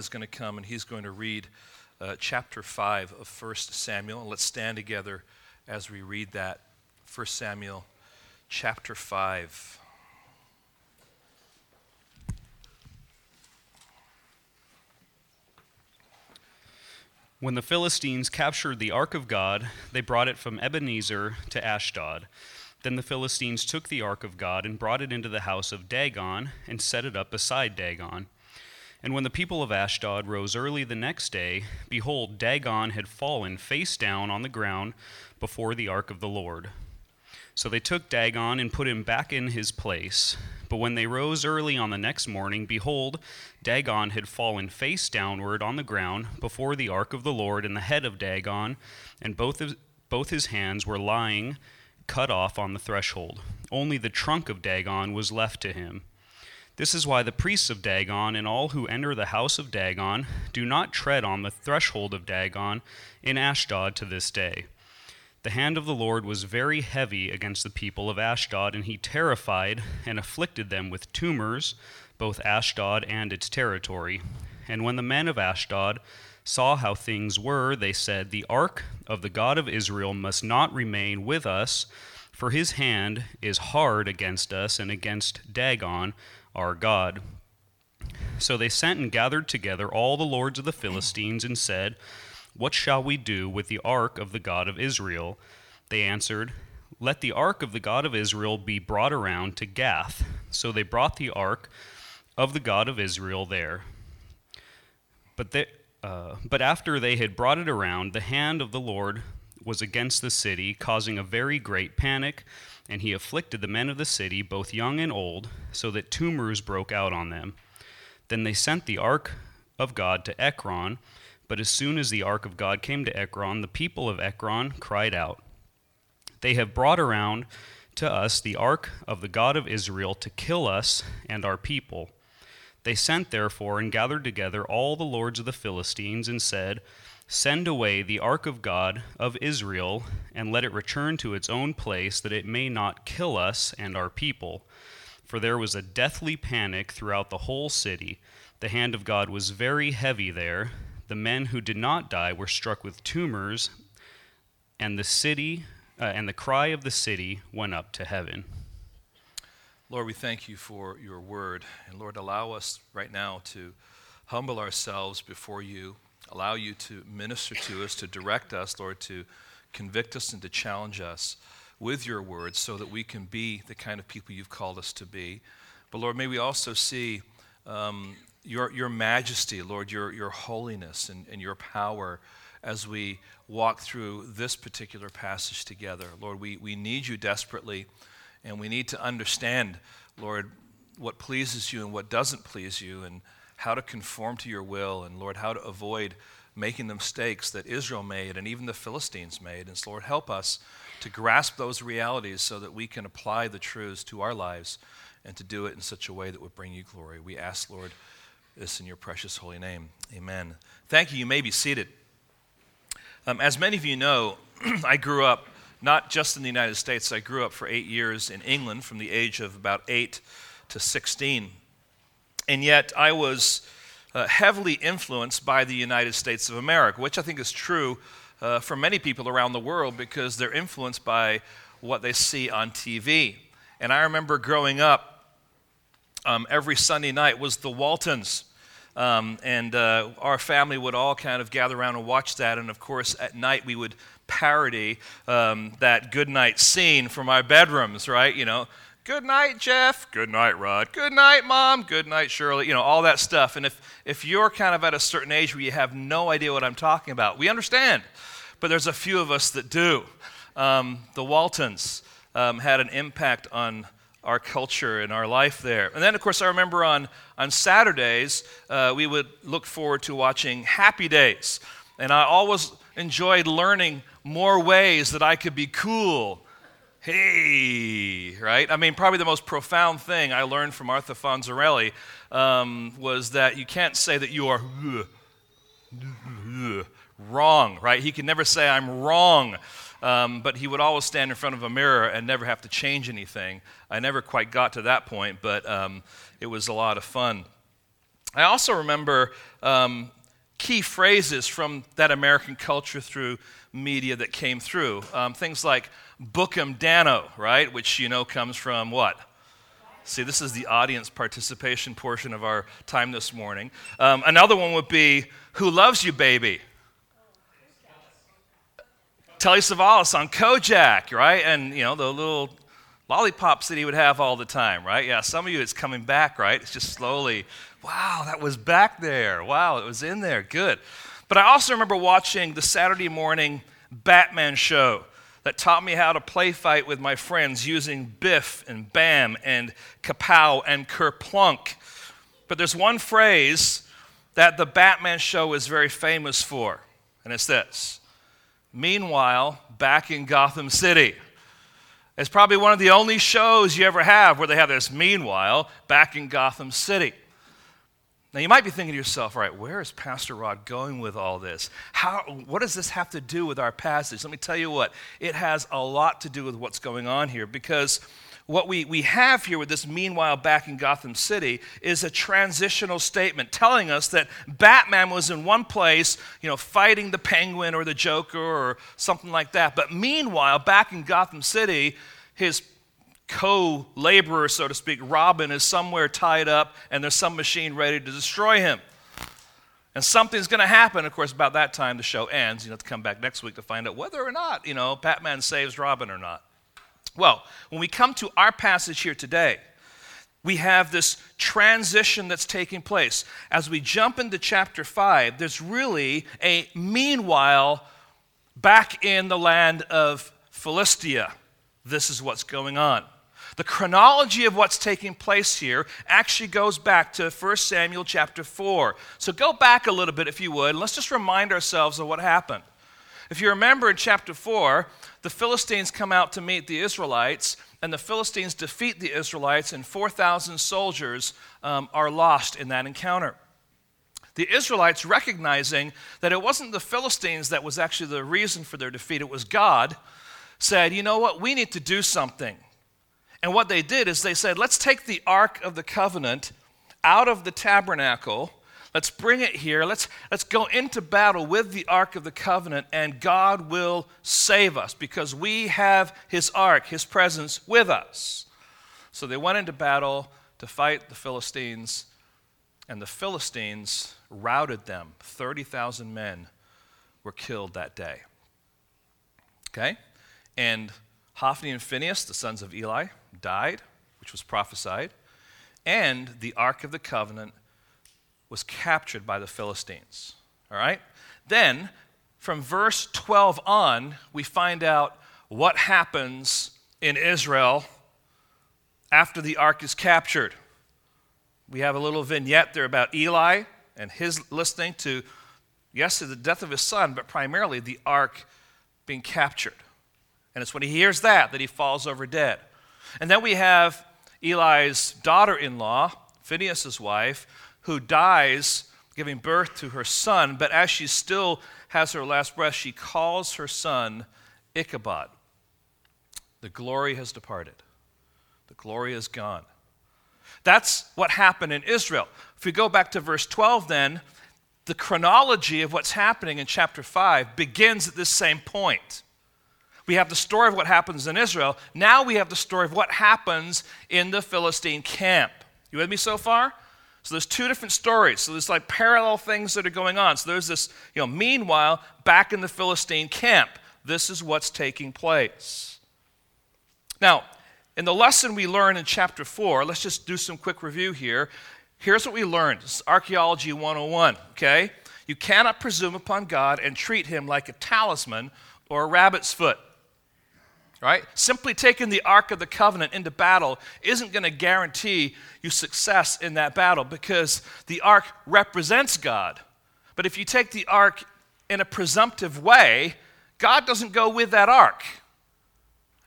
is going to come and he's going to read uh, chapter 5 of 1 Samuel. And let's stand together as we read that. 1 Samuel chapter 5. When the Philistines captured the ark of God, they brought it from Ebenezer to Ashdod. Then the Philistines took the ark of God and brought it into the house of Dagon and set it up beside Dagon. And when the people of Ashdod rose early the next day, behold, Dagon had fallen face down on the ground before the ark of the Lord. So they took Dagon and put him back in his place. But when they rose early on the next morning, behold, Dagon had fallen face downward on the ground before the ark of the Lord, and the head of Dagon and both of, both his hands were lying cut off on the threshold. Only the trunk of Dagon was left to him. This is why the priests of Dagon and all who enter the house of Dagon do not tread on the threshold of Dagon in Ashdod to this day. The hand of the Lord was very heavy against the people of Ashdod, and he terrified and afflicted them with tumors, both Ashdod and its territory. And when the men of Ashdod saw how things were, they said, The ark of the God of Israel must not remain with us, for his hand is hard against us and against Dagon our God. So they sent and gathered together all the lords of the Philistines and said, What shall we do with the ark of the God of Israel? They answered, Let the ark of the God of Israel be brought around to Gath. So they brought the ark of the God of Israel there. But, they, uh, but after they had brought it around, the hand of the Lord was against the city, causing a very great panic and he afflicted the men of the city, both young and old, so that tumors broke out on them. Then they sent the ark of God to Ekron, but as soon as the ark of God came to Ekron, the people of Ekron cried out, They have brought around to us the ark of the God of Israel to kill us and our people. They sent therefore and gathered together all the lords of the Philistines and said, Send away the ark of God of Israel, and let it return to its own place, that it may not kill us and our people. For there was a deathly panic throughout the whole city. The hand of God was very heavy there. The men who did not die were struck with tumors, and the city uh, and the cry of the city went up to heaven. Lord, we thank you for your word. And Lord, allow us right now to humble ourselves before you allow you to minister to us, to direct us, Lord, to convict us and to challenge us with your words so that we can be the kind of people you've called us to be. But Lord, may we also see um, your, your majesty, Lord, your, your holiness and, and your power as we walk through this particular passage together. Lord, we, we need you desperately, and we need to understand, Lord, what pleases you and what doesn't please you. And how to conform to your will, and Lord, how to avoid making the mistakes that Israel made and even the Philistines made. And so, Lord, help us to grasp those realities so that we can apply the truths to our lives and to do it in such a way that would bring you glory. We ask, Lord, this in your precious holy name. Amen. Thank you. You may be seated. Um, as many of you know, I grew up not just in the United States, I grew up for eight years in England from the age of about eight to 16. And yet, I was uh, heavily influenced by the United States of America, which I think is true uh, for many people around the world because they're influenced by what they see on TV. And I remember growing up, um, every Sunday night was the Waltons. Um, and uh, our family would all kind of gather around and watch that. And of course, at night we would parody um, that good night scene from our bedrooms, right? You know, Good night, Jeff. Good night, Rod. Good night, Mom. Good night, Shirley. You know, all that stuff. And if, if you're kind of at a certain age where you have no idea what I'm talking about, we understand. But there's a few of us that do. Um, the Waltons um, had an impact on our culture and our life there. And then, of course, I remember on, on Saturdays, uh, we would look forward to watching Happy Days. And I always enjoyed learning more ways that I could be cool hey, right? I mean, probably the most profound thing I learned from Arthur Fonzarelli um, was that you can't say that you are wrong, right? He could never say, I'm wrong. Um, but he would always stand in front of a mirror and never have to change anything. I never quite got to that point, but um, it was a lot of fun. I also remember um, key phrases from that American culture through media that came through. Um, things like Bookum Danno, right? Which you know comes from what? See, this is the audience participation portion of our time this morning. Um, another one would be Who Loves You, Baby? Telly Savalas on Kojak, right? And, you know, the little lollipops that he would have all the time, right? Yeah, some of you it's coming back, right? It's just slowly, wow, that was back there. Wow, it was in there. Good. But I also remember watching the Saturday morning Batman show that taught me how to play fight with my friends using Biff and Bam and Kapow and Kerplunk. But there's one phrase that the Batman show is very famous for, and it's this Meanwhile, back in Gotham City. It's probably one of the only shows you ever have where they have this meanwhile back in Gotham City. Now, you might be thinking to yourself, right, where is Pastor Rod going with all this? How, what does this have to do with our passage? Let me tell you what, it has a lot to do with what's going on here because what we, we have here with this meanwhile back in Gotham City is a transitional statement telling us that Batman was in one place, you know, fighting the Penguin or the Joker or something like that. But meanwhile, back in Gotham City, his co laborer, so to speak, Robin, is somewhere tied up and there's some machine ready to destroy him. And something's going to happen. Of course, about that time, the show ends. You have to come back next week to find out whether or not, you know, Batman saves Robin or not. Well, when we come to our passage here today, we have this transition that's taking place. As we jump into chapter 5, there's really a meanwhile back in the land of Philistia. This is what's going on. The chronology of what's taking place here actually goes back to 1 Samuel chapter 4. So go back a little bit if you would, and let's just remind ourselves of what happened. If you remember in chapter 4, the Philistines come out to meet the Israelites, and the Philistines defeat the Israelites, and 4,000 soldiers um, are lost in that encounter. The Israelites, recognizing that it wasn't the Philistines that was actually the reason for their defeat, it was God, said, You know what? We need to do something. And what they did is they said, Let's take the Ark of the Covenant out of the tabernacle Let's bring it here. Let's, let's go into battle with the Ark of the Covenant, and God will save us because we have His Ark, His presence with us. So they went into battle to fight the Philistines, and the Philistines routed them. 30,000 men were killed that day. Okay? And Hophni and Phinehas, the sons of Eli, died, which was prophesied, and the Ark of the Covenant was captured by the Philistines. All right? Then, from verse 12 on, we find out what happens in Israel after the ark is captured. We have a little vignette there about Eli and his listening to, yes, to the death of his son, but primarily the ark being captured. And it's when he hears that that he falls over dead. And then we have Eli's daughter in law, Phinehas' wife, who dies giving birth to her son, but as she still has her last breath, she calls her son Ichabod. The glory has departed, the glory is gone. That's what happened in Israel. If we go back to verse 12, then, the chronology of what's happening in chapter 5 begins at this same point. We have the story of what happens in Israel. Now we have the story of what happens in the Philistine camp. You with me so far? So there's two different stories. So there's like parallel things that are going on. So there's this, you know, meanwhile, back in the Philistine camp, this is what's taking place. Now, in the lesson we learn in chapter 4, let's just do some quick review here. Here's what we learned. This is Arkeology 101, okay? You cannot presume upon God and treat him like a talisman or a rabbit's foot right? Simply taking the Ark of the Covenant into battle isn't going to guarantee you success in that battle because the Ark represents God. But if you take the Ark in a presumptive way, God doesn't go with that Ark.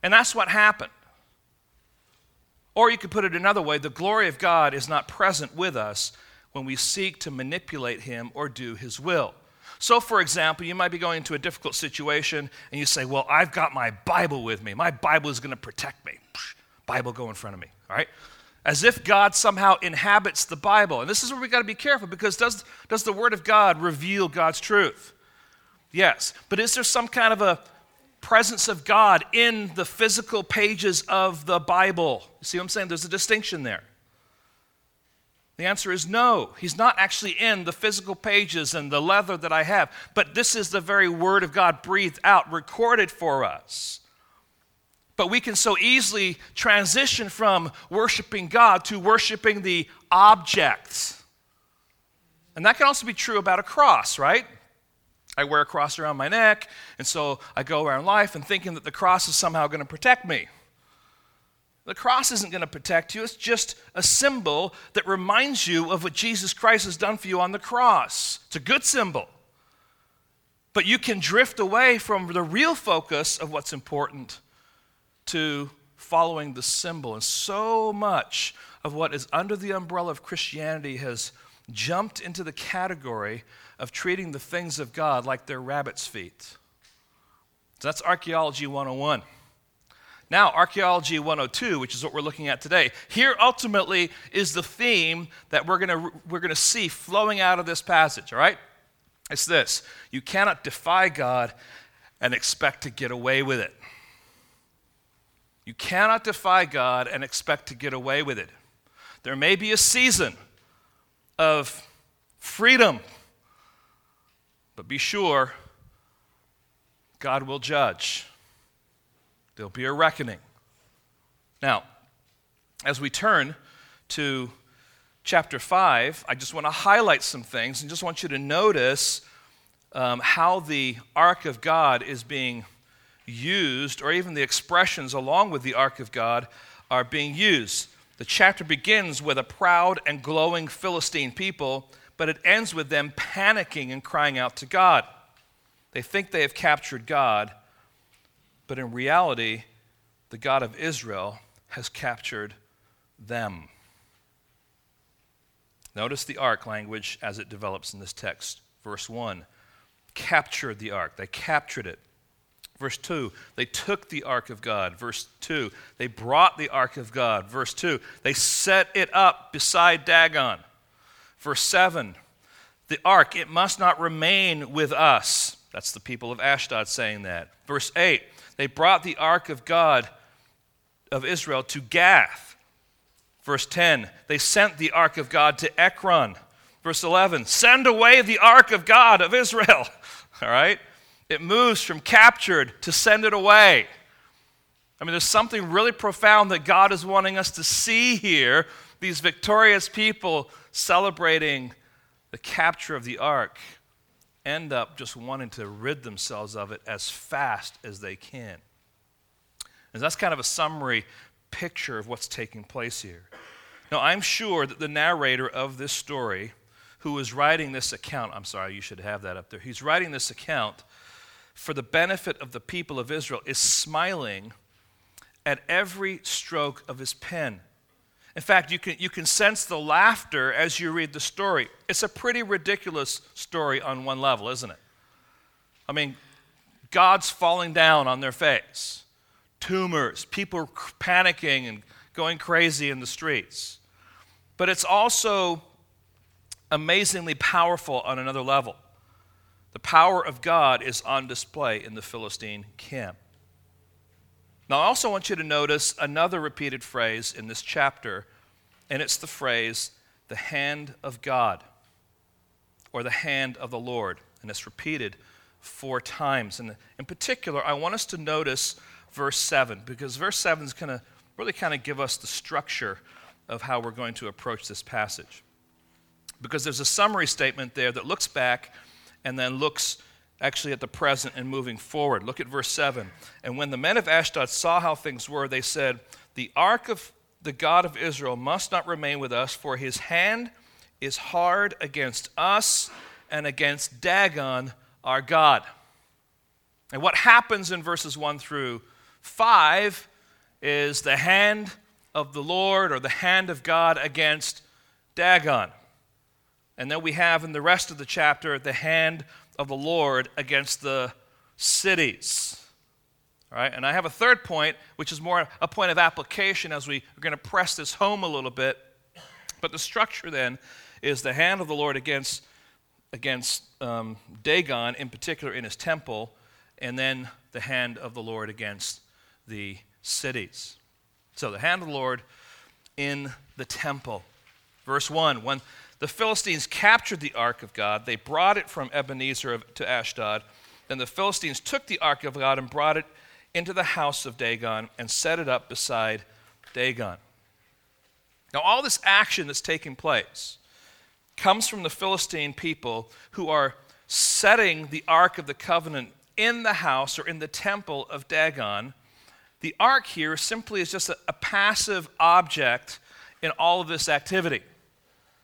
And that's what happened. Or you could put it another way the glory of God is not present with us when we seek to manipulate Him or do His will. So, for example, you might be going into a difficult situation and you say, Well, I've got my Bible with me. My Bible is going to protect me. Bible go in front of me, all right? as if God somehow inhabits the Bible. And this is where we got to be careful because does, does the Word of God reveal God's truth? Yes. But is there some kind of a presence of God in the physical pages of the Bible? You see what I'm saying? There's a distinction there. The answer is no. He's not actually in the physical pages and the leather that I have, but this is the very Word of God breathed out, recorded for us. But we can so easily transition from worshiping God to worshiping the object. And that can also be true about a cross, right? I wear a cross around my neck, and so I go around life and thinking that the cross is somehow going to protect me. The cross isn't going to protect you, it's just a symbol that reminds you of what Jesus Christ has done for you on the cross. It's a good symbol. But you can drift away from the real focus of what's important to following the symbol. And so much of what is under the umbrella of Christianity has jumped into the category of treating the things of God like they're rabbit's feet. So that's Arkeology 101. Now, Arkeology 102, which is what we're looking at today. Here, ultimately, is the theme that we're going we're going to see flowing out of this passage, all right? It's this You cannot defy God and expect to get away with it. You cannot defy God and expect to get away with it. There may be a season of freedom, but be sure God will judge. There'll be a reckoning. Now, as we turn to chapter 5, I just want to highlight some things and just want you to notice um, how the ark of God is being used, or even the expressions along with the ark of God are being used. The chapter begins with a proud and glowing Philistine people, but it ends with them panicking and crying out to God. They think they have captured God, but in reality, the God of Israel has captured them. Notice the ark language as it develops in this text. Verse 1 captured the ark, they captured it. Verse 2, they took the ark of God. Verse 2, they brought the ark of God. Verse 2, they set it up beside Dagon. Verse 7, the ark, it must not remain with us. That's the people of Ashdod saying that. Verse 8, they brought the ark of God of Israel to Gath. Verse 10, they sent the ark of God to Ekron. Verse 11, send away the ark of God of Israel. All right? It moves from captured to send it away. I mean, there's something really profound that God is wanting us to see here. These victorious people celebrating the capture of the ark end up just wanting to rid themselves of it as fast as they can. And that's kind of a summary picture of what's taking place here. Now, I'm sure that the narrator of this story, who is writing this account, I'm sorry, you should have that up there. He's writing this account for the benefit of the people of Israel, is smiling at every stroke of his pen. In fact, you can, you can sense the laughter as you read the story. It's a pretty ridiculous story on one level, isn't it? I mean, God's falling down on their face, tumors, people panicking and going crazy in the streets. But it's also amazingly powerful on another level. The power of God is on display in the Philistine camp. Now, I also want you to notice another repeated phrase in this chapter, and it's the phrase, the hand of God, or the hand of the Lord. And it's repeated four times. And in particular, I want us to notice verse 7, because verse 7 is going to really kind of give us the structure of how we're going to approach this passage. Because there's a summary statement there that looks back and then looks actually at the present and moving forward. Look at verse 7. And when the men of Ashdod saw how things were, they said, The ark of the God of Israel must not remain with us, for his hand is hard against us and against Dagon, our God. And what happens in verses 1 through 5 is the hand of the Lord or the hand of God against Dagon. And then we have in the rest of the chapter the hand of the Lord against the cities. All right, and I have a third point, which is more a point of application as we are going to press this home a little bit. But the structure then is the hand of the Lord against, against um, Dagon, in particular in his temple, and then the hand of the Lord against the cities. So the hand of the Lord in the temple. Verse 1 When the Philistines captured the ark of God, they brought it from Ebenezer to Ashdod. Then the Philistines took the ark of God and brought it into the house of Dagon and set it up beside Dagon. Now, all this action that's taking place comes from the Philistine people who are setting the Ark of the Covenant in the house or in the temple of Dagon. The ark here simply is just a, a passive object in all of this activity.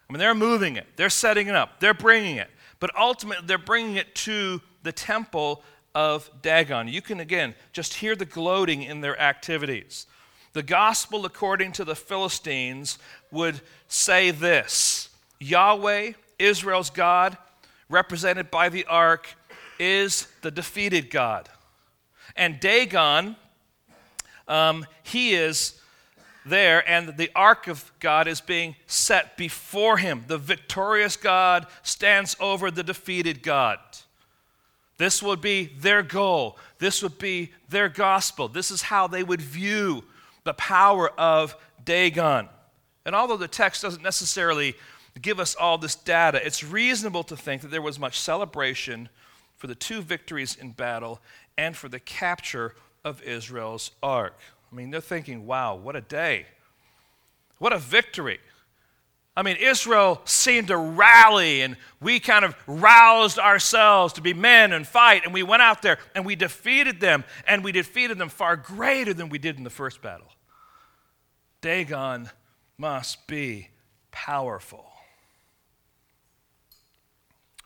I mean, they're moving it, they're setting it up, they're bringing it, but ultimately they're bringing it to the temple of Dagon. You can, again, just hear the gloating in their activities. The gospel, according to the Philistines, would say this Yahweh, Israel's God, represented by the ark, is the defeated God. And Dagon, um, he is there, and the ark of God is being set before him. The victorious God stands over the defeated God. This would be their goal. This would be their gospel. This is how they would view the power of Dagon. And although the text doesn't necessarily give us all this data, it's reasonable to think that there was much celebration for the two victories in battle and for the capture of Israel's ark. I mean, they're thinking, wow, what a day. What a victory. I mean, Israel seemed to rally, and we kind of roused ourselves to be men and fight, and we went out there and we defeated them, and we defeated them far greater than we did in the first battle. Dagon must be powerful.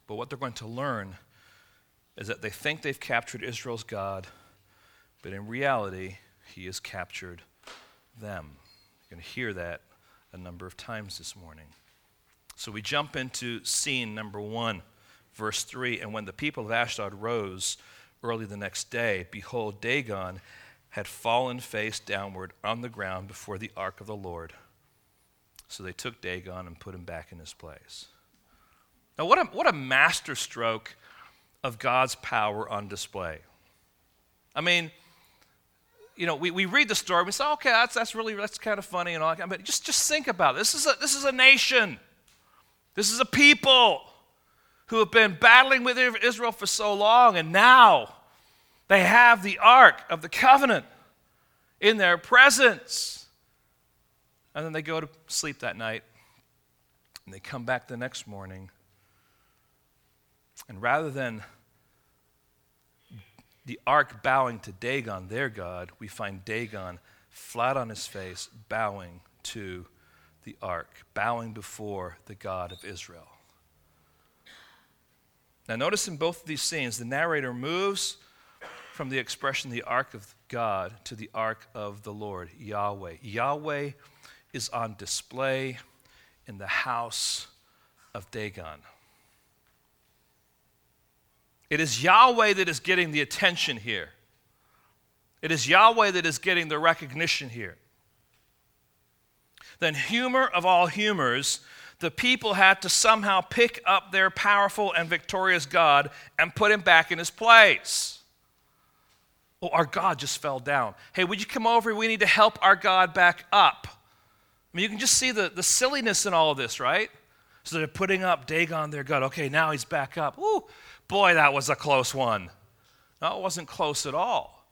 But what they're going to learn is that they think they've captured Israel's God, but in reality, he has captured them. You're going to hear that a number of times this morning. So we jump into scene number one, verse 3. And when the people of Ashdod rose early the next day, behold, Dagon had fallen face downward on the ground before the ark of the Lord. So they took Dagon and put him back in his place. Now, what a, what a masterstroke of God's power on display. I mean, you know, we, we read the story, we say, okay, that's, that's really, that's kind of funny and all that, but just, just think about it. This is, a, this is a nation. This is a people who have been battling with Israel for so long, and now they have the Ark of the Covenant in their presence. And then they go to sleep that night, and they come back the next morning. And rather than the ark bowing to Dagon, their God, we find Dagon flat on his face, bowing to the ark, bowing before the God of Israel. Now, notice in both of these scenes, the narrator moves from the expression the ark of God to the ark of the Lord, Yahweh. Yahweh is on display in the house of Dagon. It is Yahweh that is getting the attention here. It is Yahweh that is getting the recognition here. Then, humor of all humors, the people had to somehow pick up their powerful and victorious God and put him back in his place. Oh, our God just fell down. Hey, would you come over? We need to help our God back up. I mean, you can just see the, the silliness in all of this, right? So they're putting up Dagon, their God. Okay, now he's back up. Ooh, Boy, that was a close one. No, it wasn't close at all.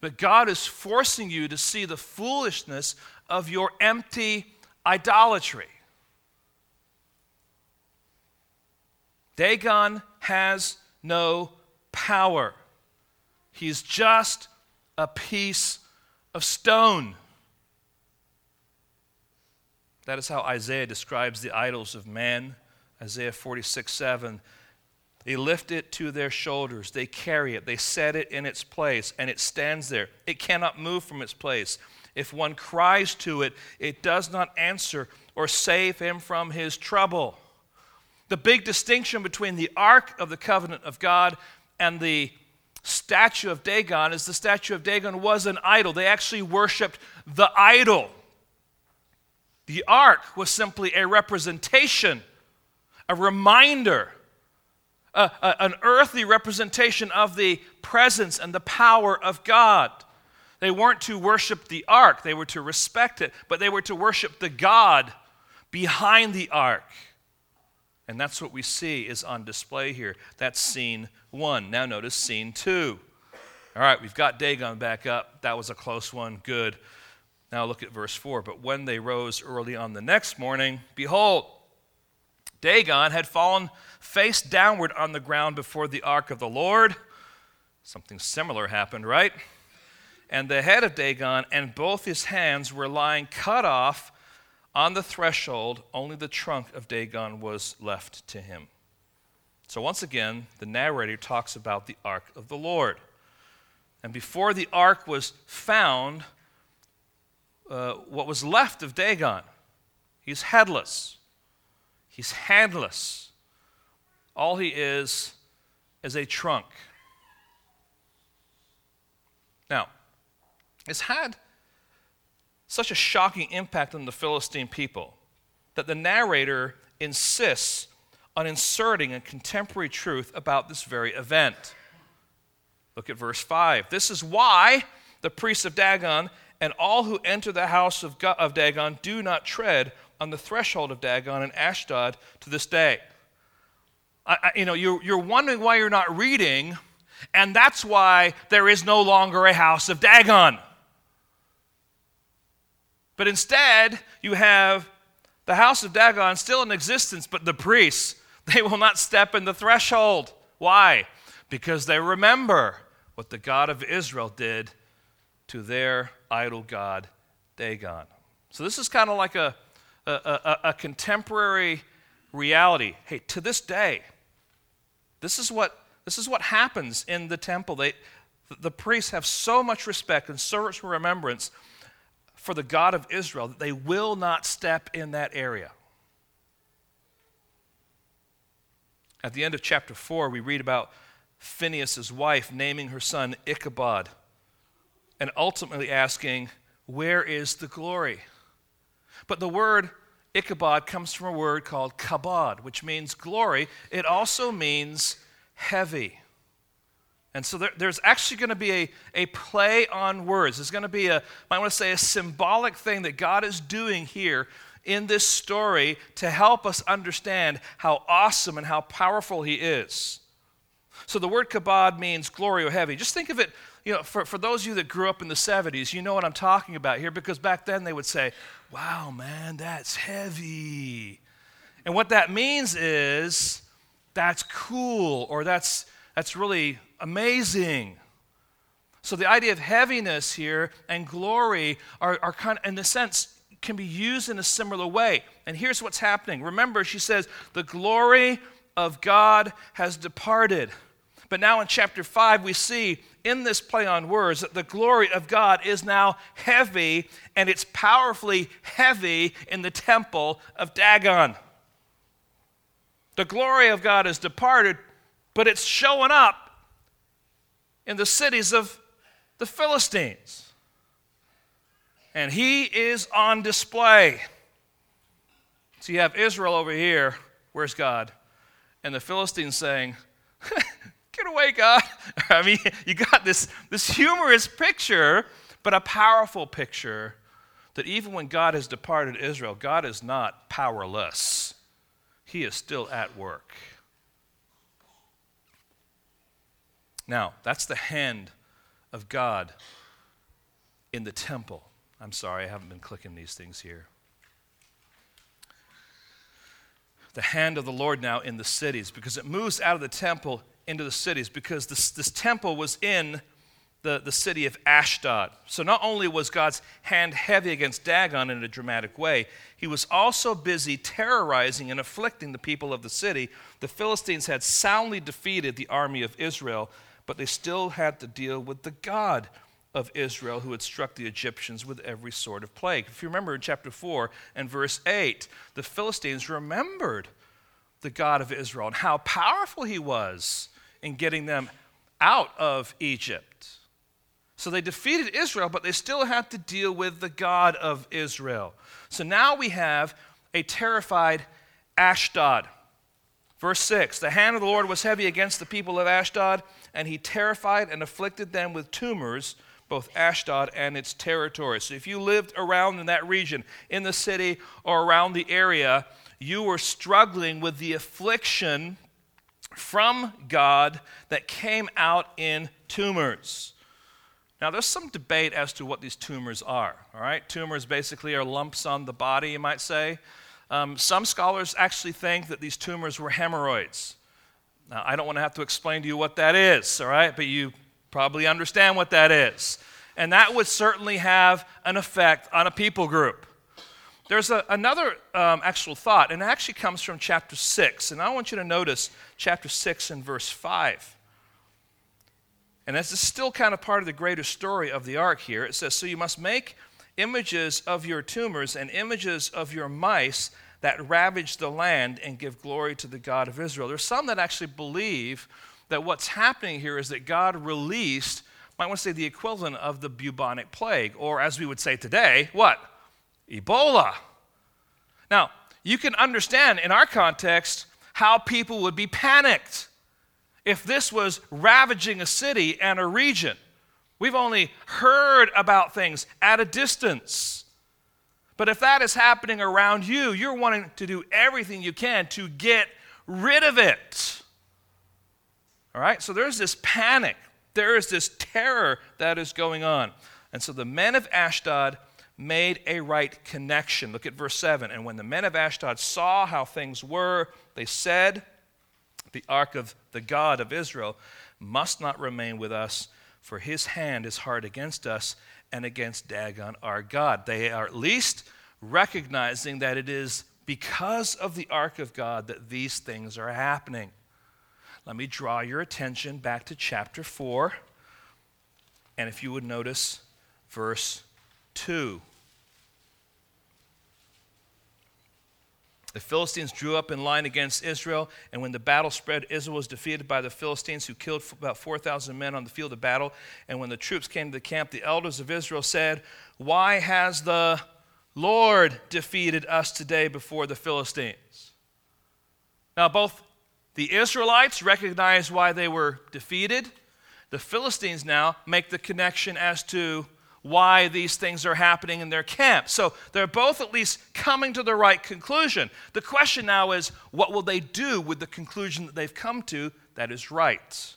But God is forcing you to see the foolishness of your empty idolatry. Dagon has no power. He's just a piece of stone. That is how Isaiah describes the idols of man. Isaiah 46 7 they lift it to their shoulders. They carry it. They set it in its place, and it stands there. It cannot move from its place. If one cries to it, it does not answer or save him from his trouble. The big distinction between the Ark of the Covenant of God and the statue of Dagon is the statue of Dagon was an idol. They actually worshiped the idol. The ark was simply a representation, a reminder, an earthly representation of the presence and the power of God. They weren't to worship the ark, they were to respect it, but they were to worship the God behind the ark. And that's what we see is on display here. That's scene one. Now notice scene two. All right, we've got Dagon back up. That was a close one. Good. Now look at verse 4. But when they rose early on the next morning, behold, Dagon had fallen face downward on the ground before the ark of the Lord. Something similar happened, right? And the head of Dagon and both his hands were lying cut off on the threshold. Only the trunk of Dagon was left to him. So once again, the narrator talks about the ark of the Lord. And before the ark was found, uh, what was left of Dagon, he's headless, he's handless. All he is is a trunk. Now, it's had such a shocking impact on the Philistine people that the narrator insists on inserting a contemporary truth about this very event. Look at verse 5. This is why the priests of Dagon and all who enter the house of, Dagon do not tread on the threshold of Dagon and Ashdod to this day. I, you know, you're, you're wondering why you're not reading, and that's why there is no longer a house of Dagon. But instead, you have the house of Dagon still in existence, but the priests, they will not step in the threshold. Why? Because they remember what the God of Israel did to their idol god, Dagon. So this is kind of like a, a, a, a contemporary reality. Hey, to this day, this is what, this is what happens in the temple. They, the priests have so much respect and so much remembrance for the God of Israel that they will not step in that area. At the end of chapter 4, we read about Phinehas' wife naming her son Ichabod and ultimately asking, Where is the glory? But the word Ichabod comes from a word called kabod, which means glory. It also means heavy. And so there, there's actually going to be a, a play on words. There's going to be a, I want to say, a symbolic thing that God is doing here in this story to help us understand how awesome and how powerful He is. So the word kabod means glory or heavy. Just think of it, you know, for, for those of you that grew up in the 70s, you know what I'm talking about here because back then they would say, wow, man, that's heavy. And what that means is that's cool or that's, that's really amazing. So the idea of heaviness here and glory are, are kind of, in a sense, can be used in a similar way. And here's what's happening. Remember, she says, the glory of God has departed. But now in chapter 5, we see in this play on words that the glory of God is now heavy, and it's powerfully heavy in the temple of Dagon. The glory of God has departed, but it's showing up in the cities of the Philistines. And he is on display. So you have Israel over here. Where's God? And the Philistines saying, Get away, God. I mean, you got this, this humorous picture, but a powerful picture that even when God has departed Israel, God is not powerless. He is still at work. Now, that's the hand of God in the temple. I'm sorry, I haven't been clicking these things here. The hand of the Lord now in the cities because it moves out of the temple into the cities because this, this temple was in the, the city of Ashdod. So not only was God's hand heavy against Dagon in a dramatic way, he was also busy terrorizing and afflicting the people of the city. The Philistines had soundly defeated the army of Israel but they still had to deal with the God of Israel who had struck the Egyptians with every sort of plague. If you remember in chapter 4 and verse 8, the Philistines remembered the God of Israel and how powerful he was in getting them out of Egypt. So they defeated Israel, but they still had to deal with the God of Israel. So now we have a terrified Ashdod. Verse 6 The hand of the Lord was heavy against the people of Ashdod, and he terrified and afflicted them with tumors, both Ashdod and its territory. So if you lived around in that region, in the city or around the area, you were struggling with the affliction from God that came out in tumors. Now, there's some debate as to what these tumors are. All right, tumors basically are lumps on the body, you might say. Um, some scholars actually think that these tumors were hemorrhoids. Now, I don't want to have to explain to you what that is, all right, but you probably understand what that is. And that would certainly have an effect on a people group. There's a, another um, actual thought, and it actually comes from chapter 6. And I want you to notice chapter 6 and verse 5. And this is still kind of part of the greater story of the ark here. It says, So you must make images of your tumors and images of your mice that ravage the land and give glory to the God of Israel. There's some that actually believe that what's happening here is that God released, might want to say the equivalent of the bubonic plague, or as we would say today, what? Ebola. Now, you can understand in our context how people would be panicked if this was ravaging a city and a region. We've only heard about things at a distance. But if that is happening around you, you're wanting to do everything you can to get rid of it. All right? So there's this panic, there is this terror that is going on. And so the men of Ashdod made a right connection. Look at verse 7. And when the men of Ashdod saw how things were, they said, The ark of the God of Israel must not remain with us for his hand is hard against us and against Dagon, our God. They are at least recognizing that it is because of the ark of God that these things are happening. Let me draw your attention back to chapter 4. And if you would notice verse 2. The Philistines drew up in line against Israel, and when the battle spread, Israel was defeated by the Philistines, who killed about 4,000 men on the field of battle. And when the troops came to the camp, the elders of Israel said, Why has the Lord defeated us today before the Philistines? Now, both the Israelites recognize why they were defeated. The Philistines now make the connection as to why these things are happening in their camp. So they're both at least coming to the right conclusion. The question now is what will they do with the conclusion that they've come to that is right?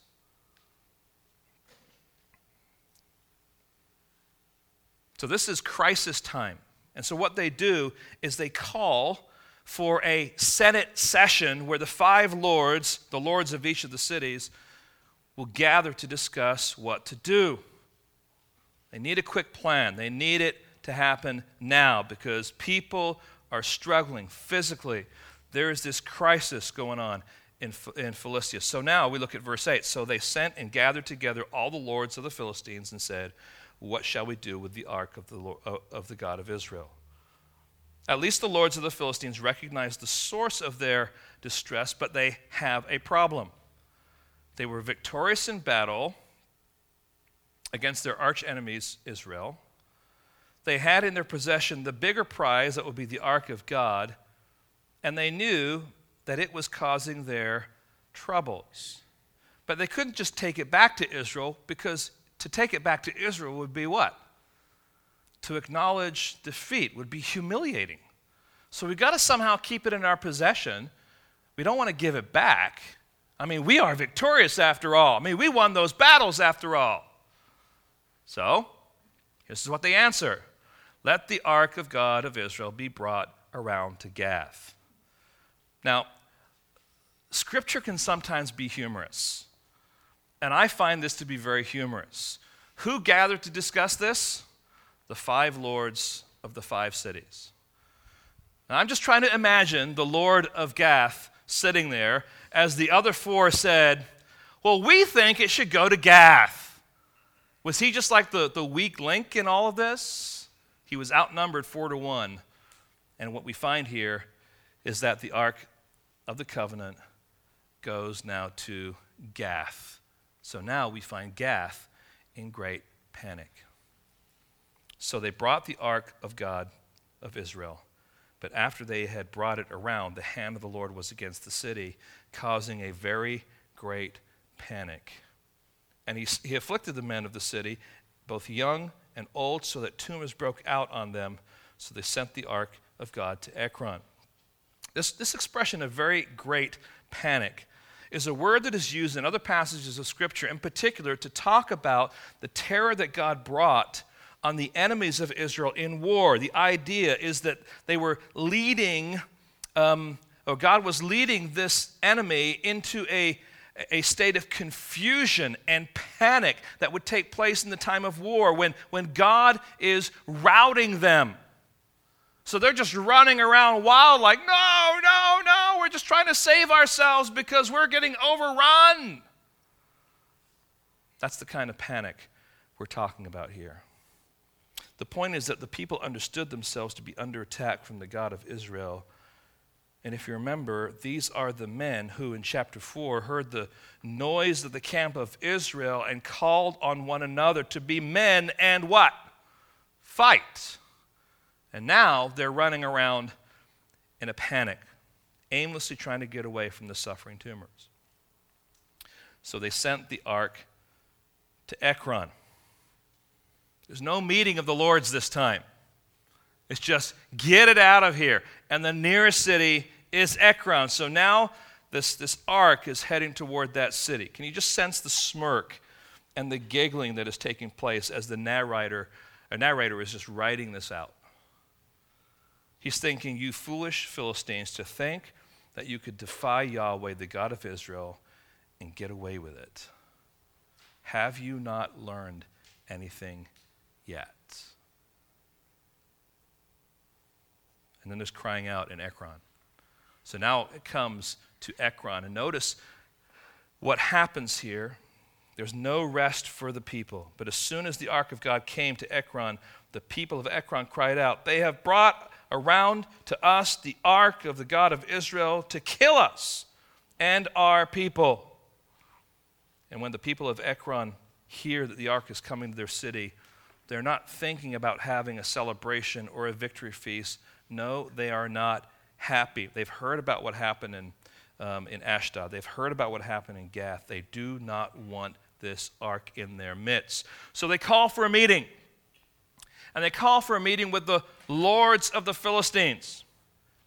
So this is crisis time. And so what they do is they call for a Senate session where the five lords, the lords of each of the cities, will gather to discuss what to do. They need a quick plan. They need it to happen now because people are struggling physically. There is this crisis going on in, in Philistia. So now we look at verse 8. So they sent and gathered together all the lords of the Philistines and said, What shall we do with the ark of the, Lord, of the God of Israel? At least the lords of the Philistines recognize the source of their distress, but they have a problem. They were victorious in battle against their arch enemies, Israel. They had in their possession the bigger prize that would be the ark of God, and they knew that it was causing their troubles. But they couldn't just take it back to Israel because to take it back to Israel would be what? To acknowledge defeat would be humiliating. So we've got to somehow keep it in our possession. We don't want to give it back. I mean, we are victorious after all. I mean, we won those battles after all. So, this is what they answer Let the ark of God of Israel be brought around to Gath. Now, scripture can sometimes be humorous, and I find this to be very humorous. Who gathered to discuss this? The five lords of the five cities. Now, I'm just trying to imagine the Lord of Gath sitting there as the other four said, Well, we think it should go to Gath. Was he just like the, the weak link in all of this? He was outnumbered four to one. And what we find here is that the Ark of the Covenant goes now to Gath. So now we find Gath in great panic. So they brought the ark of God of Israel. But after they had brought it around, the hand of the Lord was against the city, causing a very great panic. And he, he afflicted the men of the city, both young and old, so that tumors broke out on them. So they sent the ark of God to Ekron. This, this expression of very great panic is a word that is used in other passages of Scripture, in particular, to talk about the terror that God brought on the enemies of Israel in war. The idea is that they were leading, um, or God was leading this enemy into a, a state of confusion and panic that would take place in the time of war when, when God is routing them. So they're just running around wild, like, no, no, no, we're just trying to save ourselves because we're getting overrun. That's the kind of panic we're talking about here. The point is that the people understood themselves to be under attack from the God of Israel. And if you remember, these are the men who in chapter 4 heard the noise of the camp of Israel and called on one another to be men and what? Fight. And now they're running around in a panic, aimlessly trying to get away from the suffering tumors. So they sent the ark to Ekron. There's no meeting of the Lord's this time. It's just get it out of here. And the nearest city is Ekron. So now this, this ark is heading toward that city. Can you just sense the smirk and the giggling that is taking place as the narrator, a narrator is just writing this out? He's thinking, You foolish Philistines, to think that you could defy Yahweh, the God of Israel, and get away with it. Have you not learned anything yet? And then there's crying out in Ekron. So now it comes to Ekron. And notice what happens here. There's no rest for the people. But as soon as the ark of God came to Ekron, the people of Ekron cried out, They have brought around to us the ark of the God of Israel to kill us and our people. And when the people of Ekron hear that the ark is coming to their city, they're not thinking about having a celebration or a victory feast. No, they are not happy. They've heard about what happened in, um, in Ashdod, they've heard about what happened in Gath. They do not want this ark in their midst. So they call for a meeting and they call for a meeting with the lords of the Philistines.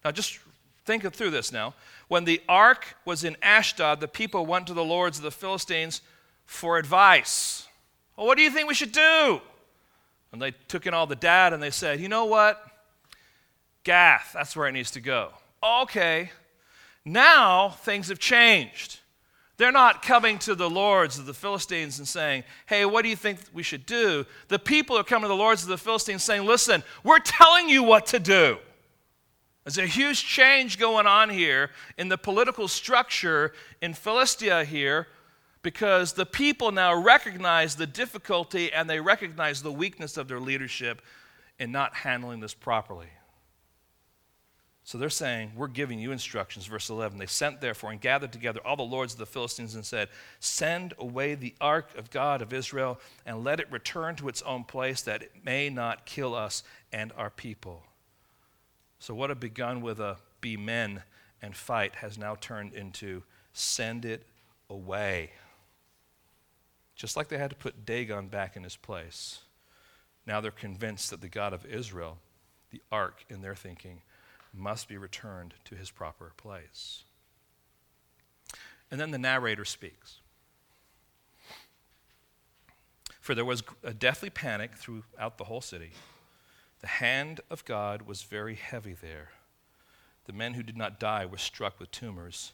Now, just think through this now. When the ark was in Ashdod, the people went to the lords of the Philistines for advice. Well, what do you think we should do? And they took in all the data and they said, you know what? Gath, that's where it needs to go. Okay. Now things have changed. They're not coming to the lords of the Philistines and saying, Hey, what do you think we should do? The people are coming to the lords of the Philistines saying, Listen, we're telling you what to do. There's a huge change going on here in the political structure in Philistia here because the people now recognize the difficulty and they recognize the weakness of their leadership in not handling this properly. So they're saying, We're giving you instructions. Verse 11. They sent therefore and gathered together all the lords of the Philistines and said, Send away the ark of God of Israel and let it return to its own place that it may not kill us and our people. So what had begun with a be men and fight has now turned into send it away. Just like they had to put Dagon back in his place. Now they're convinced that the God of Israel, the ark in their thinking, must be returned to his proper place. And then the narrator speaks. For there was a deathly panic throughout the whole city. The hand of God was very heavy there. The men who did not die were struck with tumors,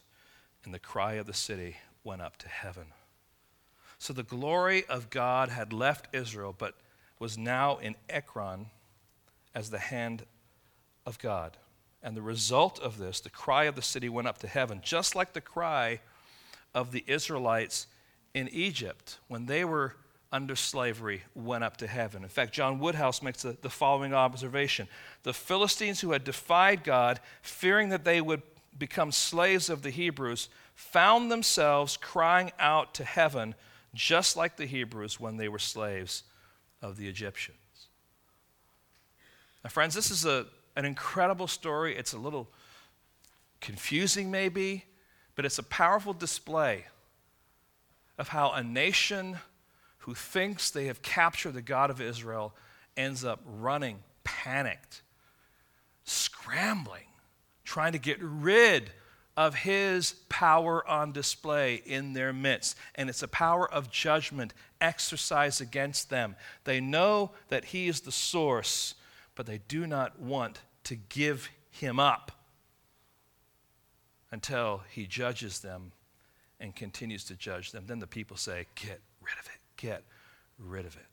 and the cry of the city went up to heaven. So the glory of God had left Israel, but was now in Ekron as the hand of God. And the result of this, the cry of the city went up to heaven, just like the cry of the Israelites in Egypt when they were under slavery went up to heaven. In fact, John Woodhouse makes the, the following observation The Philistines who had defied God, fearing that they would become slaves of the Hebrews, found themselves crying out to heaven just like the Hebrews when they were slaves of the Egyptians. Now, friends, this is a, an incredible story. It's a little confusing, maybe, but it's a powerful display of how a nation who thinks they have captured the God of Israel ends up running, panicked, scrambling, trying to get rid of his power on display in their midst. And it's a power of judgment exercised against them. They know that he is the source, but they do not want to give him up until he judges them and continues to judge them. Then the people say, Get rid of it. Get rid of it.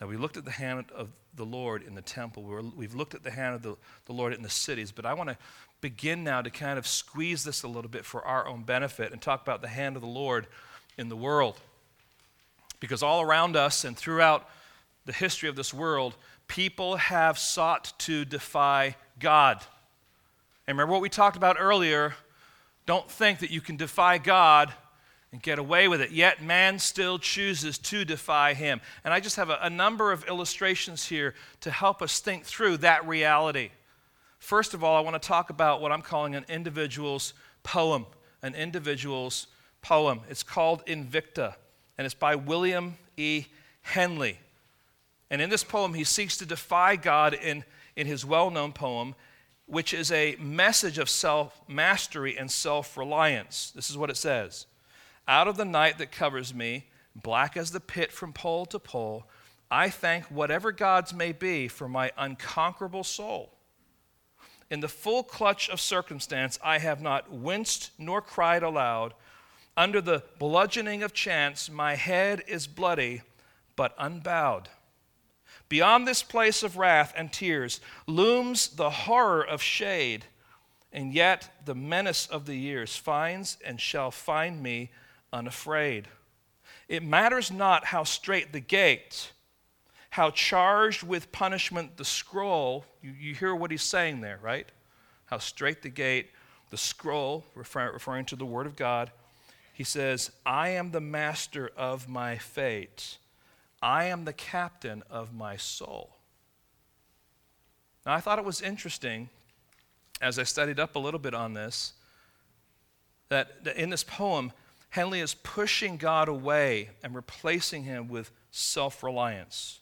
Now, we looked at the hand of the Lord in the temple. we have looked at the hand of the, the Lord in the cities. But I want to begin now to kind of squeeze this a little bit for our own benefit and talk about the hand of the Lord in the world. Because all around us and throughout the history of this world, people have sought to defy God. And remember what we talked about earlier don't think that you can defy God and get away with it. Yet man still chooses to defy him. And I just have a, a, number of illustrations here to help us think through that reality. First of all, I want to talk about what I'm calling an individual's poem. An individual's poem. It's called Invictus, and it's by William E. Henley. And in this poem, he seeks to defy God in, in his well known poem, which is a message of self mastery and self reliance. This is what it says out of the night that covers me, black as the pit from pole to pole, I thank whatever gods may be for my unconquerable soul. In the full clutch of circumstance, I have not winced nor cried aloud. Under the bludgeoning of chance, my head is bloody, but unbowed. Beyond this place of wrath and tears looms the horror of shade, and yet the menace of the years finds and shall find me unafraid. It matters not how strait the gate, how charged with punishment the scroll. You, you hear what he's saying there, right? How straight the gate, the scroll, refer, referring to the Word of God. He says, I am the master of my fate. I am the captain of my soul. Now, I thought it was interesting as I studied up a little bit on this that in this poem, Henley is pushing God away and replacing him with self reliance.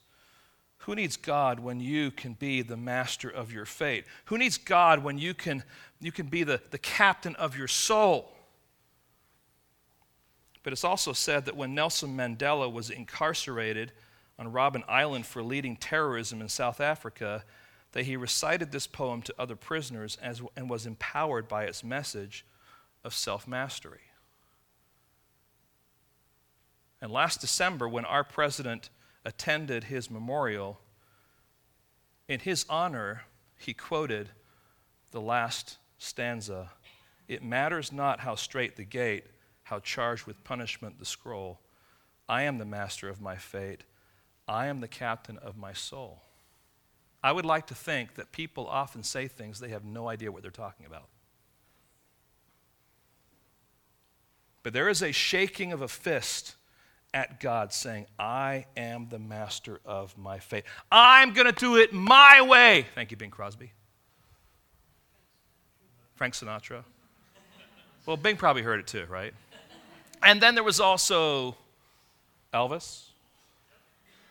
Who needs God when you can be the master of your fate? Who needs God when you can, you can be the, the captain of your soul? But it's also said that when Nelson Mandela was incarcerated on Robben Island for leading terrorism in South Africa, that he recited this poem to other prisoners as, and was empowered by its message of self mastery. And last December, when our president attended his memorial, in his honor, he quoted the last stanza It matters not how straight the gate, how charged with punishment the scroll. I am the master of my fate. I am the captain of my soul. I would like to think that people often say things they have no idea what they're talking about. But there is a shaking of a fist at God, saying, I am the master of my fate. I'm going to do it my way. Thank you, Bing Crosby. Frank Sinatra. Well, Bing probably heard it too, right? And then there was also Elvis,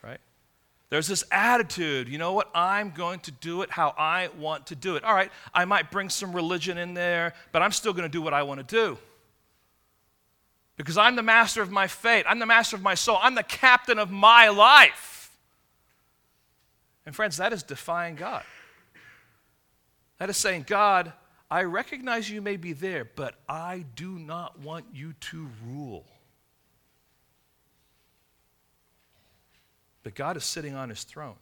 right? There's this attitude, you know what? I'm going to do it how I want to do it. All right, I might bring some religion in there, but I'm still going to do what I want to do because I'm the master of my fate. I'm the master of my soul. I'm the captain of my life. And friends, that is defying God. That is saying, God, I recognize you may be there, but I do not want you to rule. But God is sitting on his throne.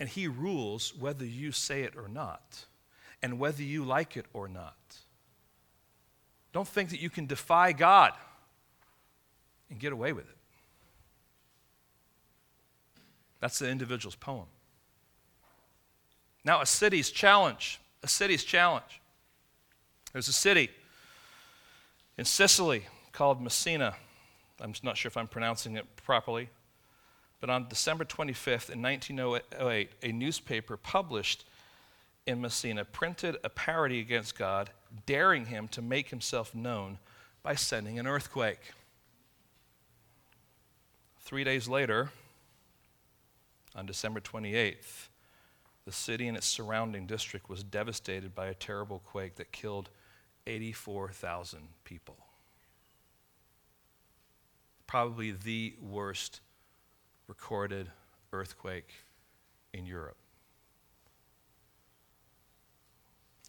And he rules whether you say it or not, and whether you like it or not. Don't think that you can defy God and get away with it. That's the individual's poem. Now, a city's challenge. A city's challenge. There's a city in Sicily called Messina. I'm not sure if I'm pronouncing it properly. But on December 25th, in 1908, a newspaper published in Messina printed a parody against God, daring him to make himself known by sending an earthquake. Three days later, on December 28th, the city and its surrounding district was devastated by a terrible quake that killed 84,000 people. Probably the worst recorded earthquake in Europe.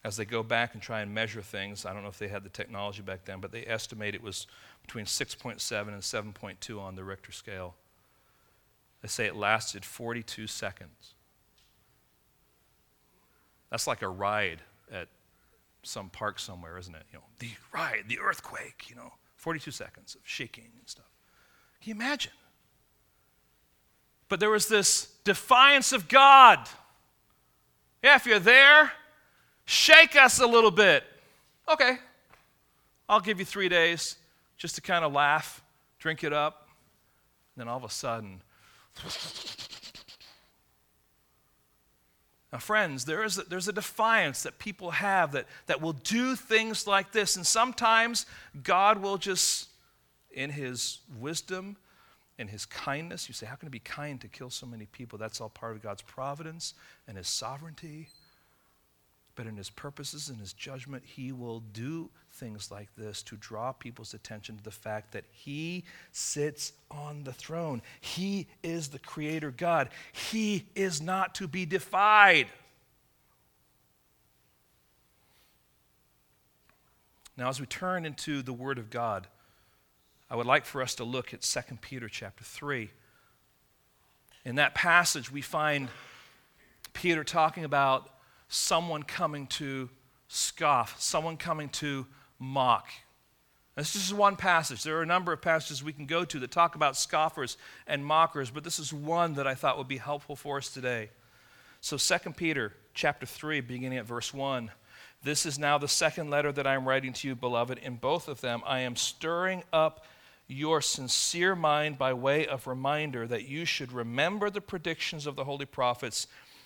As they go back and try and measure things, I don't know if they had the technology back then, but they estimate it was between 6.7 and 7.2 on the Richter scale. They say it lasted 42 seconds. That's like a ride at some park somewhere, isn't it? You know, the ride, the earthquake, you know, 42 seconds of shaking and stuff. Can you imagine? But there was this defiance of God. Yeah, if you're there, shake us a little bit. Okay, I'll give you three days just to kind of laugh, drink it up. And then all of a sudden, now, friends, there is a, there's a defiance that people have that, that will do things like this. And sometimes God will just, in his wisdom, in his kindness, you say, How can it be kind to kill so many people? That's all part of God's providence and his sovereignty. But in his purposes and his judgment, he will do things like this to draw people's attention to the fact that he sits on the throne. He is the creator God. He is not to be defied. Now, as we turn into the Word of God, I would like for us to look at 2 Peter chapter 3. In that passage, we find Peter talking about someone coming to scoff, someone coming to mock. This is one passage. There are a number of passages we can go to that talk about scoffers and mockers, but this is one that I thought would be helpful for us today. So 2 Peter chapter 3 beginning at verse 1. This is now the second letter that I am writing to you, beloved. In both of them I am stirring up your sincere mind by way of reminder that you should remember the predictions of the holy prophets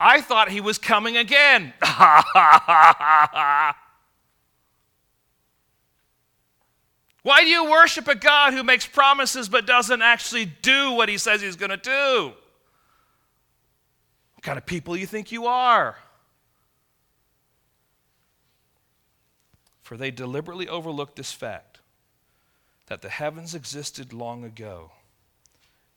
I thought he was coming again. Why do you worship a God who makes promises but doesn't actually do what he says he's going to do? What kind of people you think you are? For they deliberately overlooked this fact that the heavens existed long ago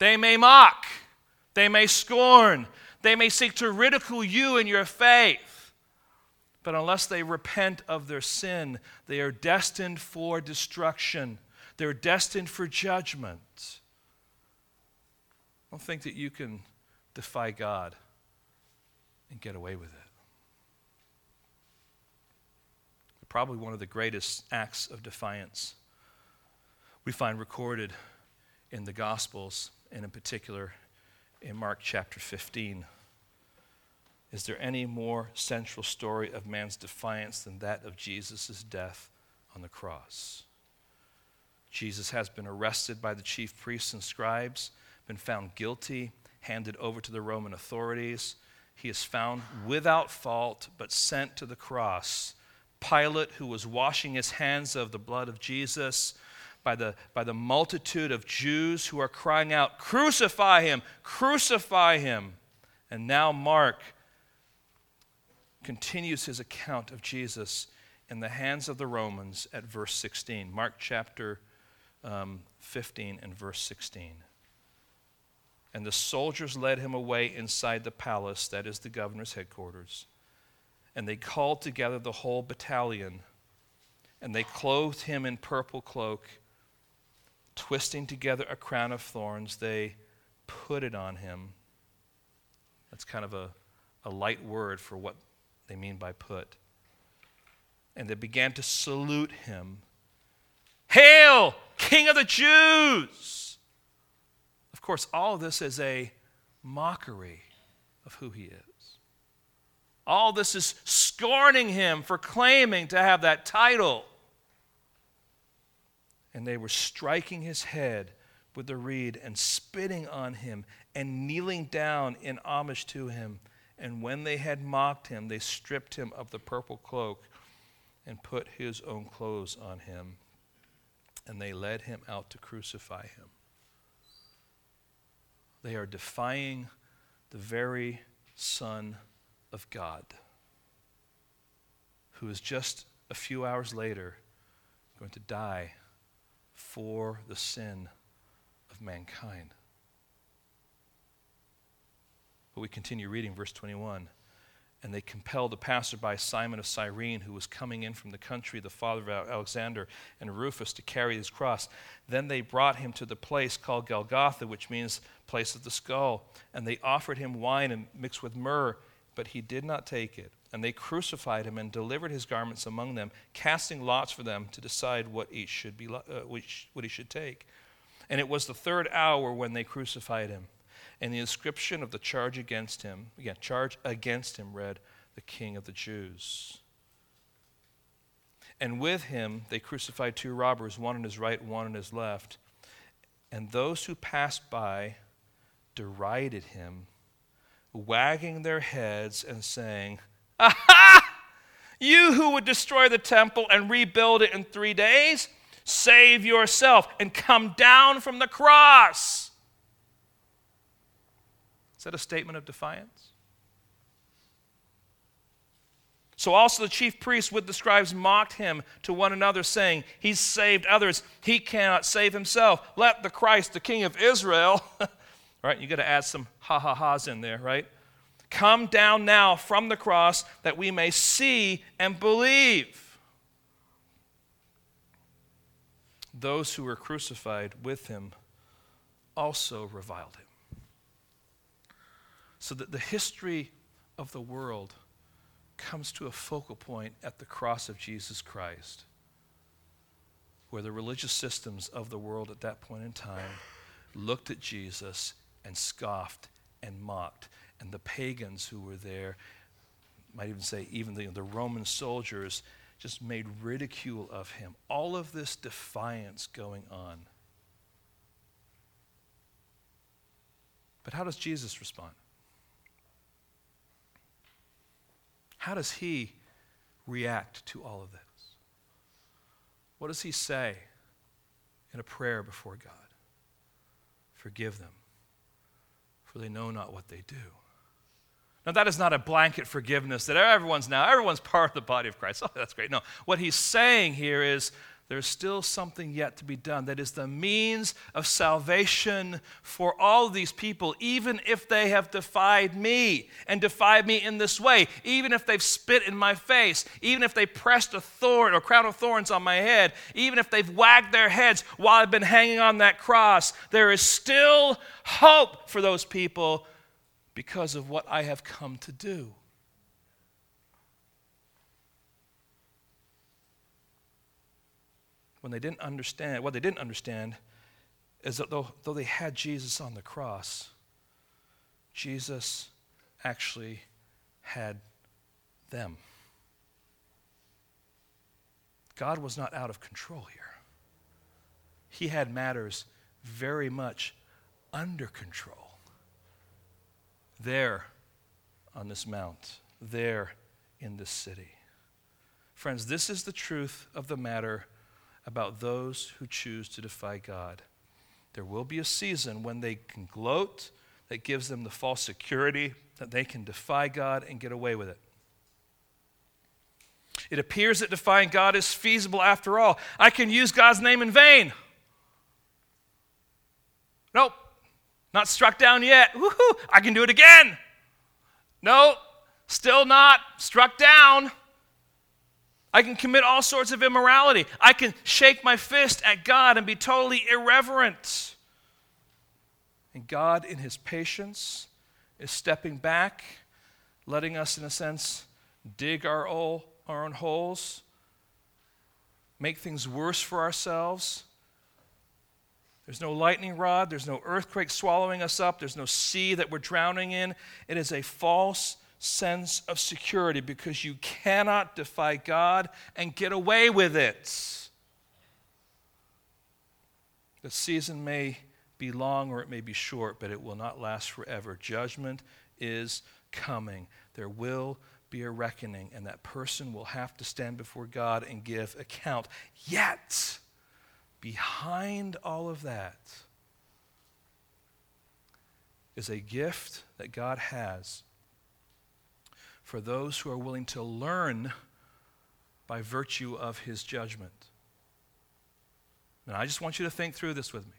They may mock, they may scorn, they may seek to ridicule you and your faith. But unless they repent of their sin, they are destined for destruction. They're destined for judgment. Don't think that you can defy God and get away with it. Probably one of the greatest acts of defiance we find recorded in the Gospels and in particular in Mark chapter 15. Is there any more central story of man's defiance than that of Jesus' death on the cross? Jesus has been arrested by the chief priests and scribes, been found guilty, handed over to the Roman authorities. He is found without fault, but sent to the cross. Pilate, who was washing his hands of the blood of Jesus, by the, by the multitude of Jews who are crying out, Crucify him! Crucify him! And now Mark continues his account of Jesus in the hands of the Romans at verse 16. Mark chapter um, 15 and verse 16. And the soldiers led him away inside the palace, that is the governor's headquarters. And they called together the whole battalion, and they clothed him in purple cloak, twisting together a crown of thorns, they put it on him. That's kind of a, a light word for what they mean by put. And they began to salute him. Hail, King of the Jews! Of course, all of this is a mockery of who he is. All this is scorning him for claiming to have that title. And they were striking his head with the reed and spitting on him and kneeling down in homage to him. And when they had mocked him, they stripped him of the purple cloak and put his own clothes on him. And they led him out to crucify him. They are defying the very Son of God, who is just a few hours later going to die for the sin of mankind. But we continue reading verse 21. And they compelled the passerby Simon of Cyrene, who was coming in from the country, the father of Alexander and Rufus, to carry his cross. Then they brought him to the place called Golgotha, which means place of the skull. And they offered him wine and mixed with myrrh, but he did not take it. And they crucified him and delivered his garments among them, casting lots for them to decide what each should be, uh, which, what he should take. And it was the third hour when they crucified him. And the inscription of the charge against him, again, charge against him read, the King of the Jews. And with him they crucified two robbers, one on his right, one on his left. And those who passed by derided him, wagging their heads and saying, Aha! You who would destroy the temple and rebuild it in three days, save yourself and come down from the cross. Is that a statement of defiance? So also the chief priests with the scribes mocked him to one another, saying, He's saved others. He cannot save himself. Let the Christ, the King of Israel, right? You got to add some ha ha ha's in there, right? Come down now from the cross that we may see and believe. Those who were crucified with him also reviled him so that the history of the world comes to a focal point at the cross of Jesus Christ, where the religious systems of the world at that point in time looked at Jesus and scoffed and mocked. And the pagans who were there, might even say, even the, the Roman soldiers, just made ridicule of him. All of this defiance going on. But how does Jesus respond? How does he react to all of this? What does he say in a prayer before God? Forgive them, for they know not what they do. Now, that is not a blanket forgiveness that everyone's now, everyone's part of the body of Christ. Oh, that's great. No, what he's saying here is there's still something yet to be done that is the means of salvation for all these people, even if they have defied me and defied me in this way, even if they've spit in my face, even if they pressed a thorn or crown of thorns on my head, even if they've wagged their heads while I've been hanging on that cross, there is still hope for those people because of what I have come to do. when they didn't understand, what they didn't understand is that though, though they had Jesus on the cross, Jesus actually had them. God was not out of control here. He had matters very much under control. There on this mount, there in this city. Friends, this is the truth of the matter about those who choose to defy God. There will be a season when they can gloat that gives them the false security that they can defy God and get away with it. It appears that defying God is feasible after all. I can use God's name in vain. Nope, not struck down yet. Woohoo, I can do it again. No, still not struck down. I can commit all sorts of immorality. I can shake my fist at God and be totally irreverent. And God, in His patience, is stepping back, letting us, in a sense, dig our, old, our own holes, make things worse for ourselves. There's no lightning rod, there's no earthquake swallowing us up, there's no sea that we're drowning in. It is a false sense of security because you cannot defy God and get away with it. The season may be long or it may be short, but it will not last forever. Judgment is coming. There will be a reckoning, and that person will have to stand before God and give account. Yet, behind all of that is a gift that God has for those who are willing to learn by virtue of his judgment. And I just want you to think through this with me.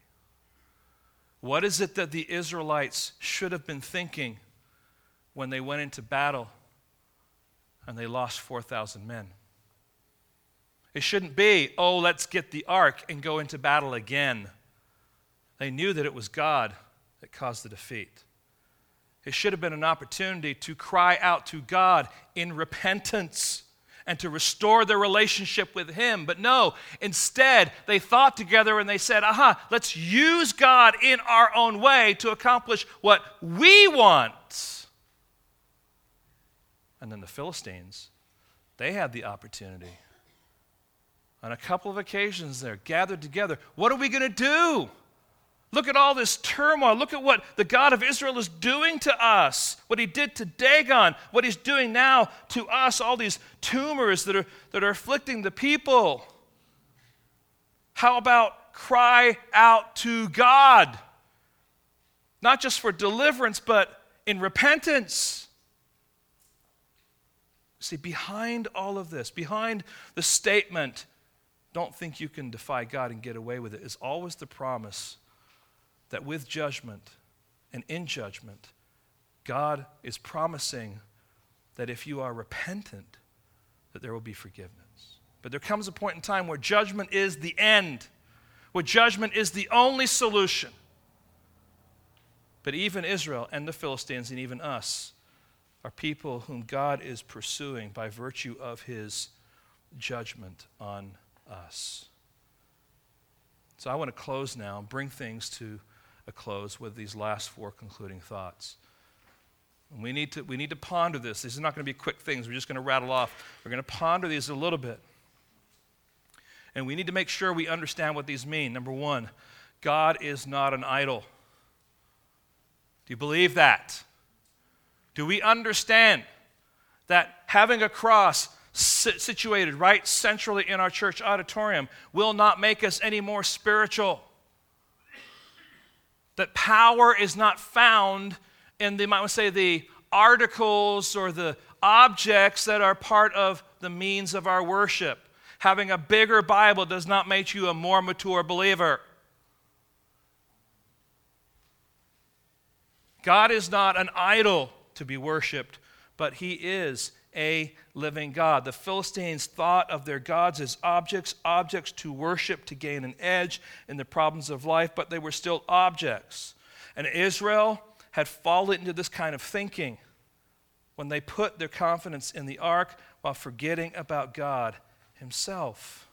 What is it that the Israelites should have been thinking when they went into battle and they lost 4,000 men? It shouldn't be, oh, let's get the ark and go into battle again. They knew that it was God that caused the defeat. It should have been an opportunity to cry out to God in repentance and to restore their relationship with Him. But no, instead, they thought together and they said, aha, let's use God in our own way to accomplish what we want. And then the Philistines, they had the opportunity. On a couple of occasions, they're gathered together. What are we going to do? Look at all this turmoil. Look at what the God of Israel is doing to us, what he did to Dagon, what he's doing now to us, all these tumors that are, that are afflicting the people. How about cry out to God? Not just for deliverance, but in repentance. See, behind all of this, behind the statement, don't think you can defy God and get away with it. is always the promise that with judgment and in judgment, God is promising that if you are repentant, that there will be forgiveness. But there comes a point in time where judgment is the end, where judgment is the only solution. But even Israel and the Philistines and even us are people whom God is pursuing by virtue of his judgment on us. So I want to close now and bring things to a close with these last four concluding thoughts. And we need to, we need to ponder this. These are not going to be quick things. We're just going to rattle off. We're going to ponder these a little bit. And we need to make sure we understand what these mean. Number one, God is not an idol. Do you believe that? Do we understand that having a cross situated right centrally in our church auditorium will not make us any more spiritual? that power is not found in the, might say, the articles or the objects that are part of the means of our worship. Having a bigger Bible does not make you a more mature believer. God is not an idol to be worshiped, but He is a living God. The Philistines thought of their gods as objects, objects to worship to gain an edge in the problems of life, but they were still objects. And Israel had fallen into this kind of thinking when they put their confidence in the ark while forgetting about God Himself.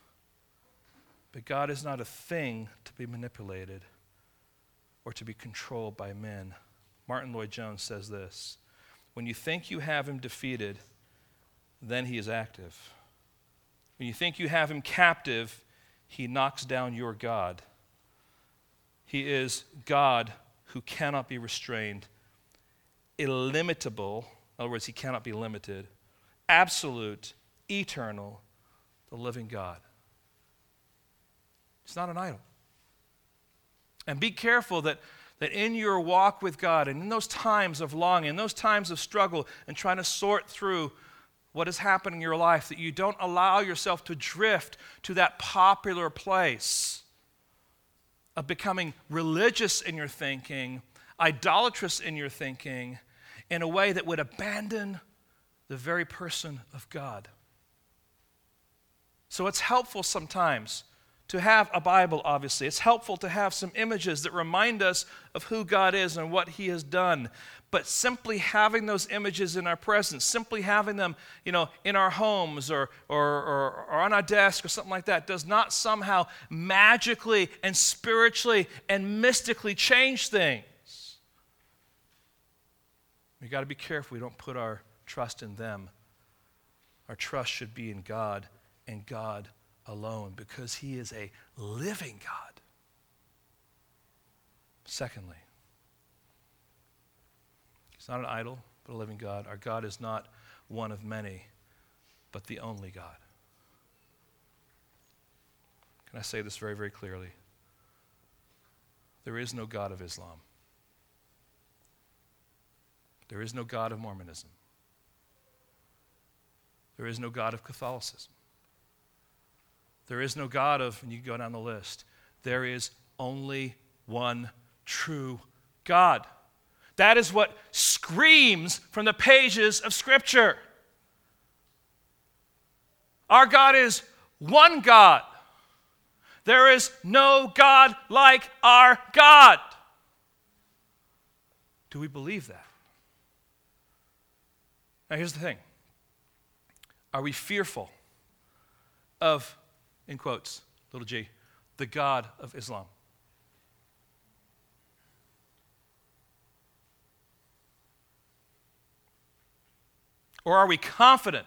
But God is not a thing to be manipulated or to be controlled by men. Martyn Lloyd-Jones says this When you think you have Him defeated, then he is active. When you think you have him captive, he knocks down your God. He is God who cannot be restrained, illimitable, in other words, he cannot be limited, absolute, eternal, the living God. It's not an idol. And be careful that, that in your walk with God and in those times of longing, in those times of struggle and trying to sort through what has happened in your life, that you don't allow yourself to drift to that popular place of becoming religious in your thinking, idolatrous in your thinking, in a way that would abandon the very person of God. So it's helpful sometimes to have a Bible, obviously. It's helpful to have some images that remind us of who God is and what He has done. But simply having those images in our presence, simply having them, you know, in our homes or, or, or, or on our desk or something like that, does not somehow magically and spiritually and mystically change things. We've got to be careful we don't put our trust in them. Our trust should be in God and God alone because He is a living God. Secondly, Not an idol, but a living God. Our God is not one of many, but the only God. Can I say this very, very clearly? There is no God of Islam. There is no God of Mormonism. There is no God of Catholicism. There is no God of, and you go down the list, there is only one true God. That is what screams from the pages of Scripture. Our God is one God. There is no God like our God. Do we believe that? Now, here's the thing Are we fearful of, in quotes, little g, the God of Islam? Or are we confident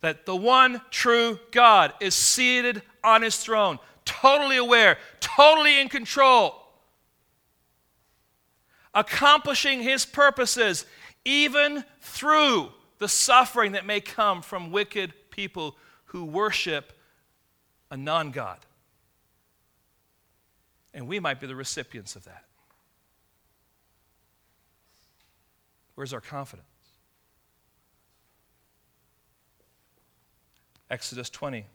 that the one true God is seated on his throne, totally aware, totally in control, accomplishing his purposes even through the suffering that may come from wicked people who worship a non God. And we might be the recipients of that. Where's our confidence? Exodus 20,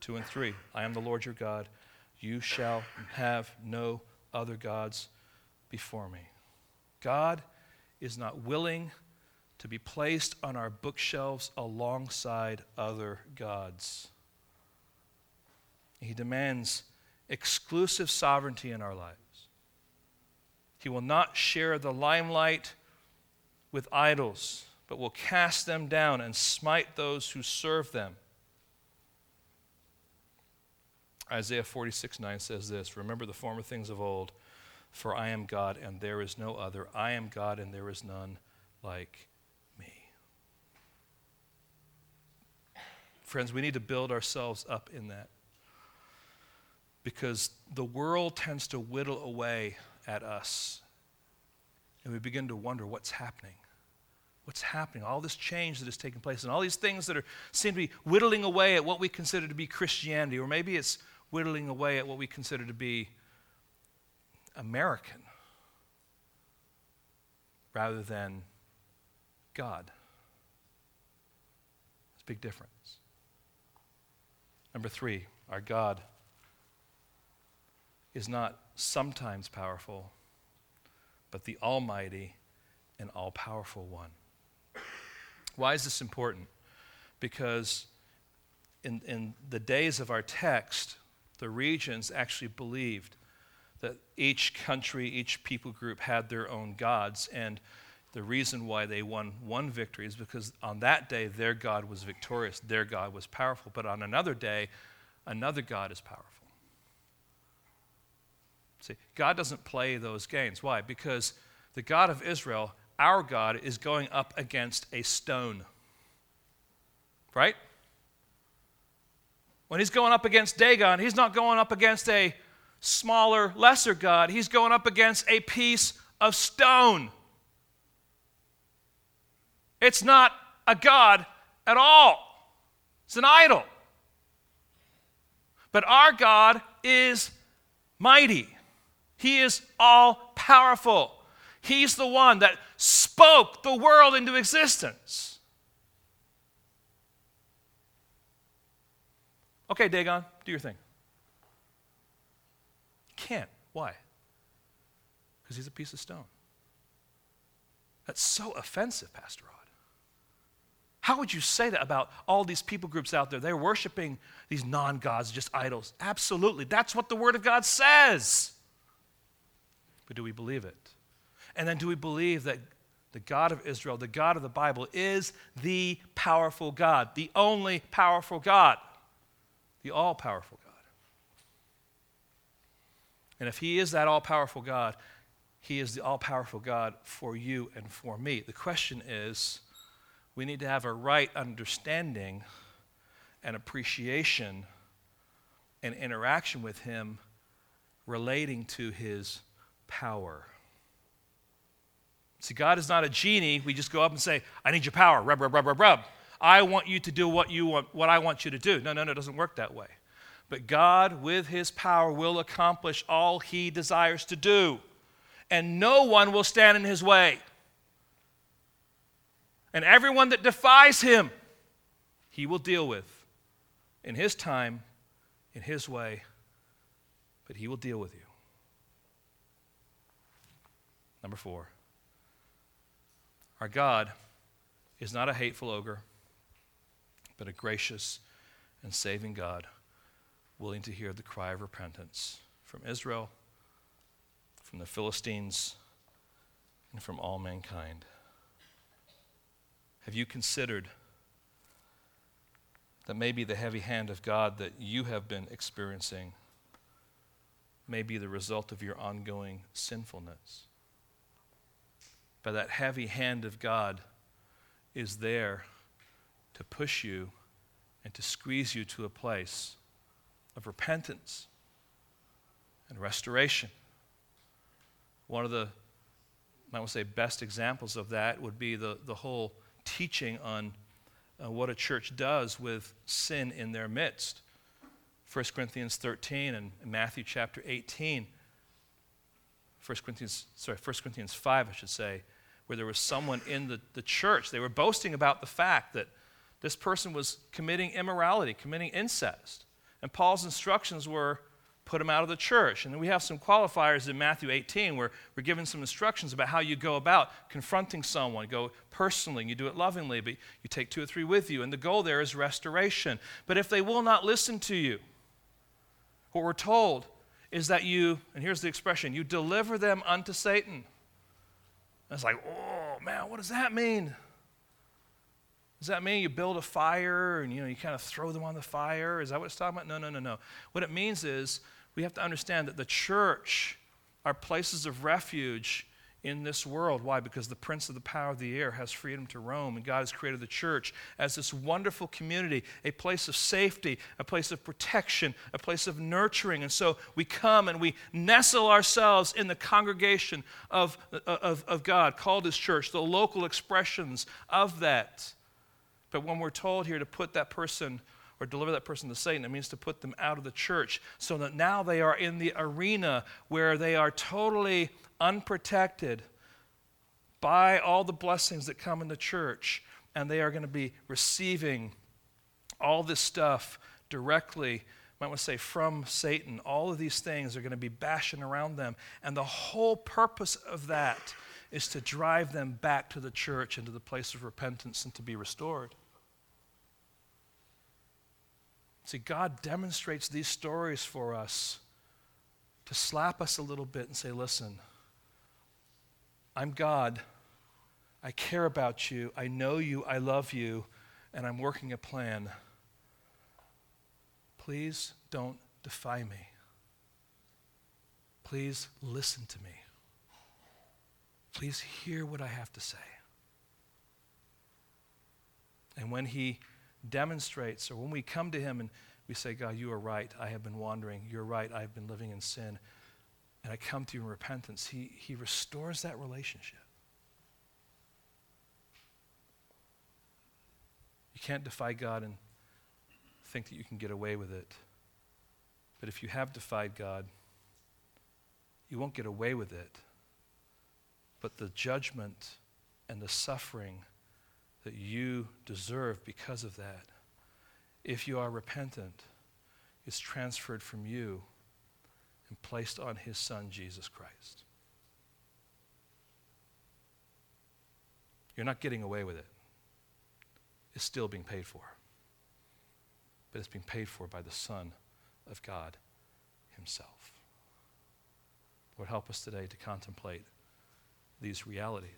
2 and 3. I am the Lord your God. You shall have no other gods before me. God is not willing to be placed on our bookshelves alongside other gods. He demands exclusive sovereignty in our lives. He will not share the limelight with idols, but will cast them down and smite those who serve them. Isaiah 46 9 says this Remember the former things of old for I am God and there is no other. I am God and there is none like me. Friends, we need to build ourselves up in that because the world tends to whittle away at us and we begin to wonder what's happening. What's happening? All this change that is taking place, and all these things that are seem to be whittling away at what we consider to be Christianity, or maybe it's whittling away at what we consider to be American rather than God. It's a big difference. Number three, our God is not sometimes powerful, but the Almighty and all powerful one. Why is this important? Because in, in the days of our text, the regions actually believed that each country, each people group had their own gods. And the reason why they won one victory is because on that day their God was victorious, their God was powerful. But on another day, another God is powerful. See, God doesn't play those games. Why? Because the God of Israel, our God, is going up against a stone. Right? When he's going up against Dagon, he's not going up against a smaller, lesser God. He's going up against a piece of stone. It's not a God at all, it's an idol. But our God is mighty, He is all powerful. He's the one that spoke the world into existence. Okay, Dagon, do your thing. Can't. Why? Because he's a piece of stone. That's so offensive, Pastor Rod. How would you say that about all these people groups out there? They're worshiping these non gods, just idols. Absolutely. That's what the Word of God says. But do we believe it? And then do we believe that the God of Israel, the God of the Bible, is the powerful God, the only powerful God, the all powerful God? And if He is that all powerful God, He is the all powerful God for you and for me. The question is, we need to have a right understanding and appreciation and interaction with Him relating to His power. See, God is not a genie. We just go up and say, I need your power. Rub, rub, rub, rub, rub. I want you to do what you want, what I want you to do. No, no, no, it doesn't work that way. But God, with his power, will accomplish all he desires to do. And no one will stand in his way and everyone that defies him, he will deal with in his time, in his way, but he will deal with you. Number four, our God is not a hateful ogre, but a gracious and saving God, willing to hear the cry of repentance from Israel, from the Philistines, and from all mankind. Have you considered that maybe the heavy hand of God that you have been experiencing may be the result of your ongoing sinfulness? But that heavy hand of God is there to push you and to squeeze you to a place of repentance and restoration. One of the, I would say, best examples of that would be the, the whole teaching on uh, what a church does with sin in their midst. 1 Corinthians 13 and Matthew chapter 18. 1 Corinthians, sorry, 1 Corinthians 5, I should say, where there was someone in the, the church. They were boasting about the fact that this person was committing immorality, committing incest. And Paul's instructions were put him out of the church. And then we have some qualifiers in Matthew 18 where we're given some instructions about how you go about confronting someone. Go personally, you do it lovingly, but you take two or three with you. And the goal there is restoration. But if they will not listen to you, what we're told is that you, and here's the expression, you deliver them unto Satan. It's like, oh man, what does that mean? Does that mean you build a fire and you know you kind of throw them on the fire? Is that what it's talking about? No, no, no, no. What it means is we have to understand that the church are places of refuge in this world. Why? Because the prince of the power of the air has freedom to roam, and God has created the church as this wonderful community, a place of safety, a place of protection, a place of nurturing. And so we come and we nestle ourselves in the congregation of, of, of God, called His church, the local expressions of that. But when we're told here to put that person or deliver that person to Satan, it means to put them out of the church so that now they are in the arena where they are totally unprotected by all the blessings that come in the church, and they are going to be receiving all this stuff directly. Might want to say from Satan. All of these things are going to be bashing around them. And the whole purpose of that is to drive them back to the church and to the place of repentance and to be restored. See, God demonstrates these stories for us to slap us a little bit and say, listen, I'm God. I care about you. I know you. I love you. And I'm working a plan. Please don't defy me. Please listen to me. Please hear what I have to say. And when he demonstrates, or when we come to Him and we say, God, you are right. I have been wandering. You're right. I have been living in sin. And I come to you in repentance. He, he restores that relationship. You can't defy God and think that you can get away with it. But if you have defied God, you won't get away with it. But the judgment and the suffering that you deserve because of that, if you are repentant, is transferred from you and placed on his son, Jesus Christ. You're not getting away with it. It's still being paid for. But it's being paid for by the Son of God Himself. Lord, help us today to contemplate these realities.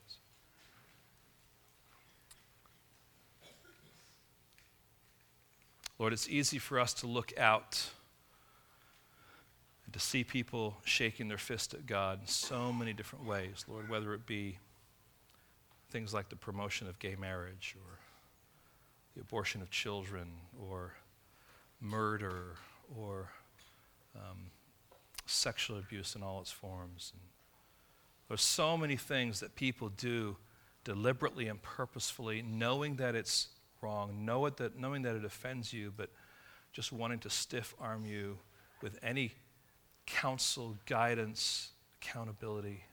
Lord, it's easy for us to look out and to see people shaking their fist at God in so many different ways, Lord, whether it be things like the promotion of gay marriage or the abortion of children or murder or um, sexual abuse in all its forms. And there's so many things that people do deliberately and purposefully, knowing that it's wrong, know it that, knowing that it offends you, but just wanting to stiff arm you with any counsel, guidance, accountability.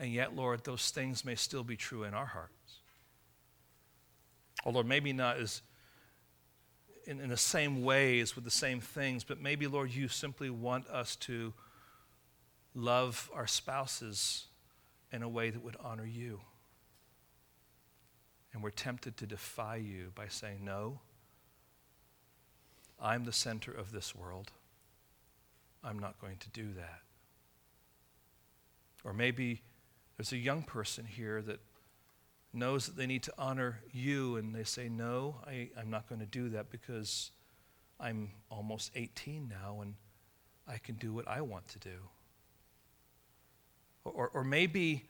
And yet, Lord, those things may still be true in our hearts. Although maybe not as in, in the same ways with the same things, but maybe, Lord, you simply want us to love our spouses in a way that would honor you. And we're tempted to defy you by saying, No, I'm the center of this world. I'm not going to do that. Or maybe there's a young person here that knows that they need to honor you, and they say, No, I, I'm not going to do that because I'm almost 18 now and I can do what I want to do. Or, or maybe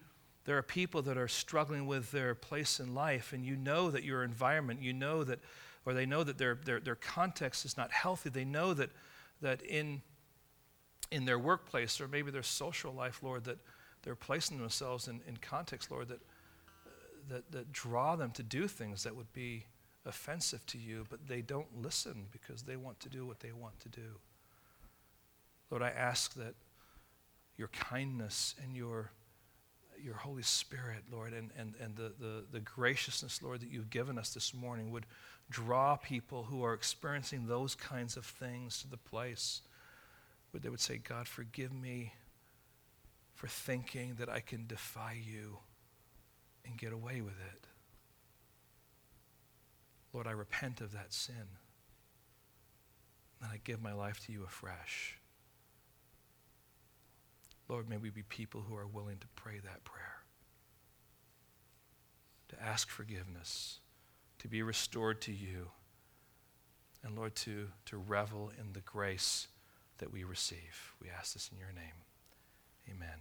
there are people that are struggling with their place in life, and you know that your environment, you know that, or they know that their, their, their context is not healthy. They know that, that in, in their workplace or maybe their social life, Lord, that they're placing themselves in, in context, Lord, that that, that draw them to do things that would be offensive to you, but they don't listen because they want to do what they want to do. Lord, I ask that your kindness and your, your Holy Spirit, Lord, and, and, and the, the, the graciousness, Lord, that you've given us this morning would draw people who are experiencing those kinds of things to the place where they would say, God, forgive me for thinking that I can defy you and get away with it. Lord, I repent of that sin. And I give my life to you afresh. Lord, may we be people who are willing to pray that prayer, to ask forgiveness, to be restored to you, and Lord, to, to revel in the grace that we receive. We ask this in your name. Amen.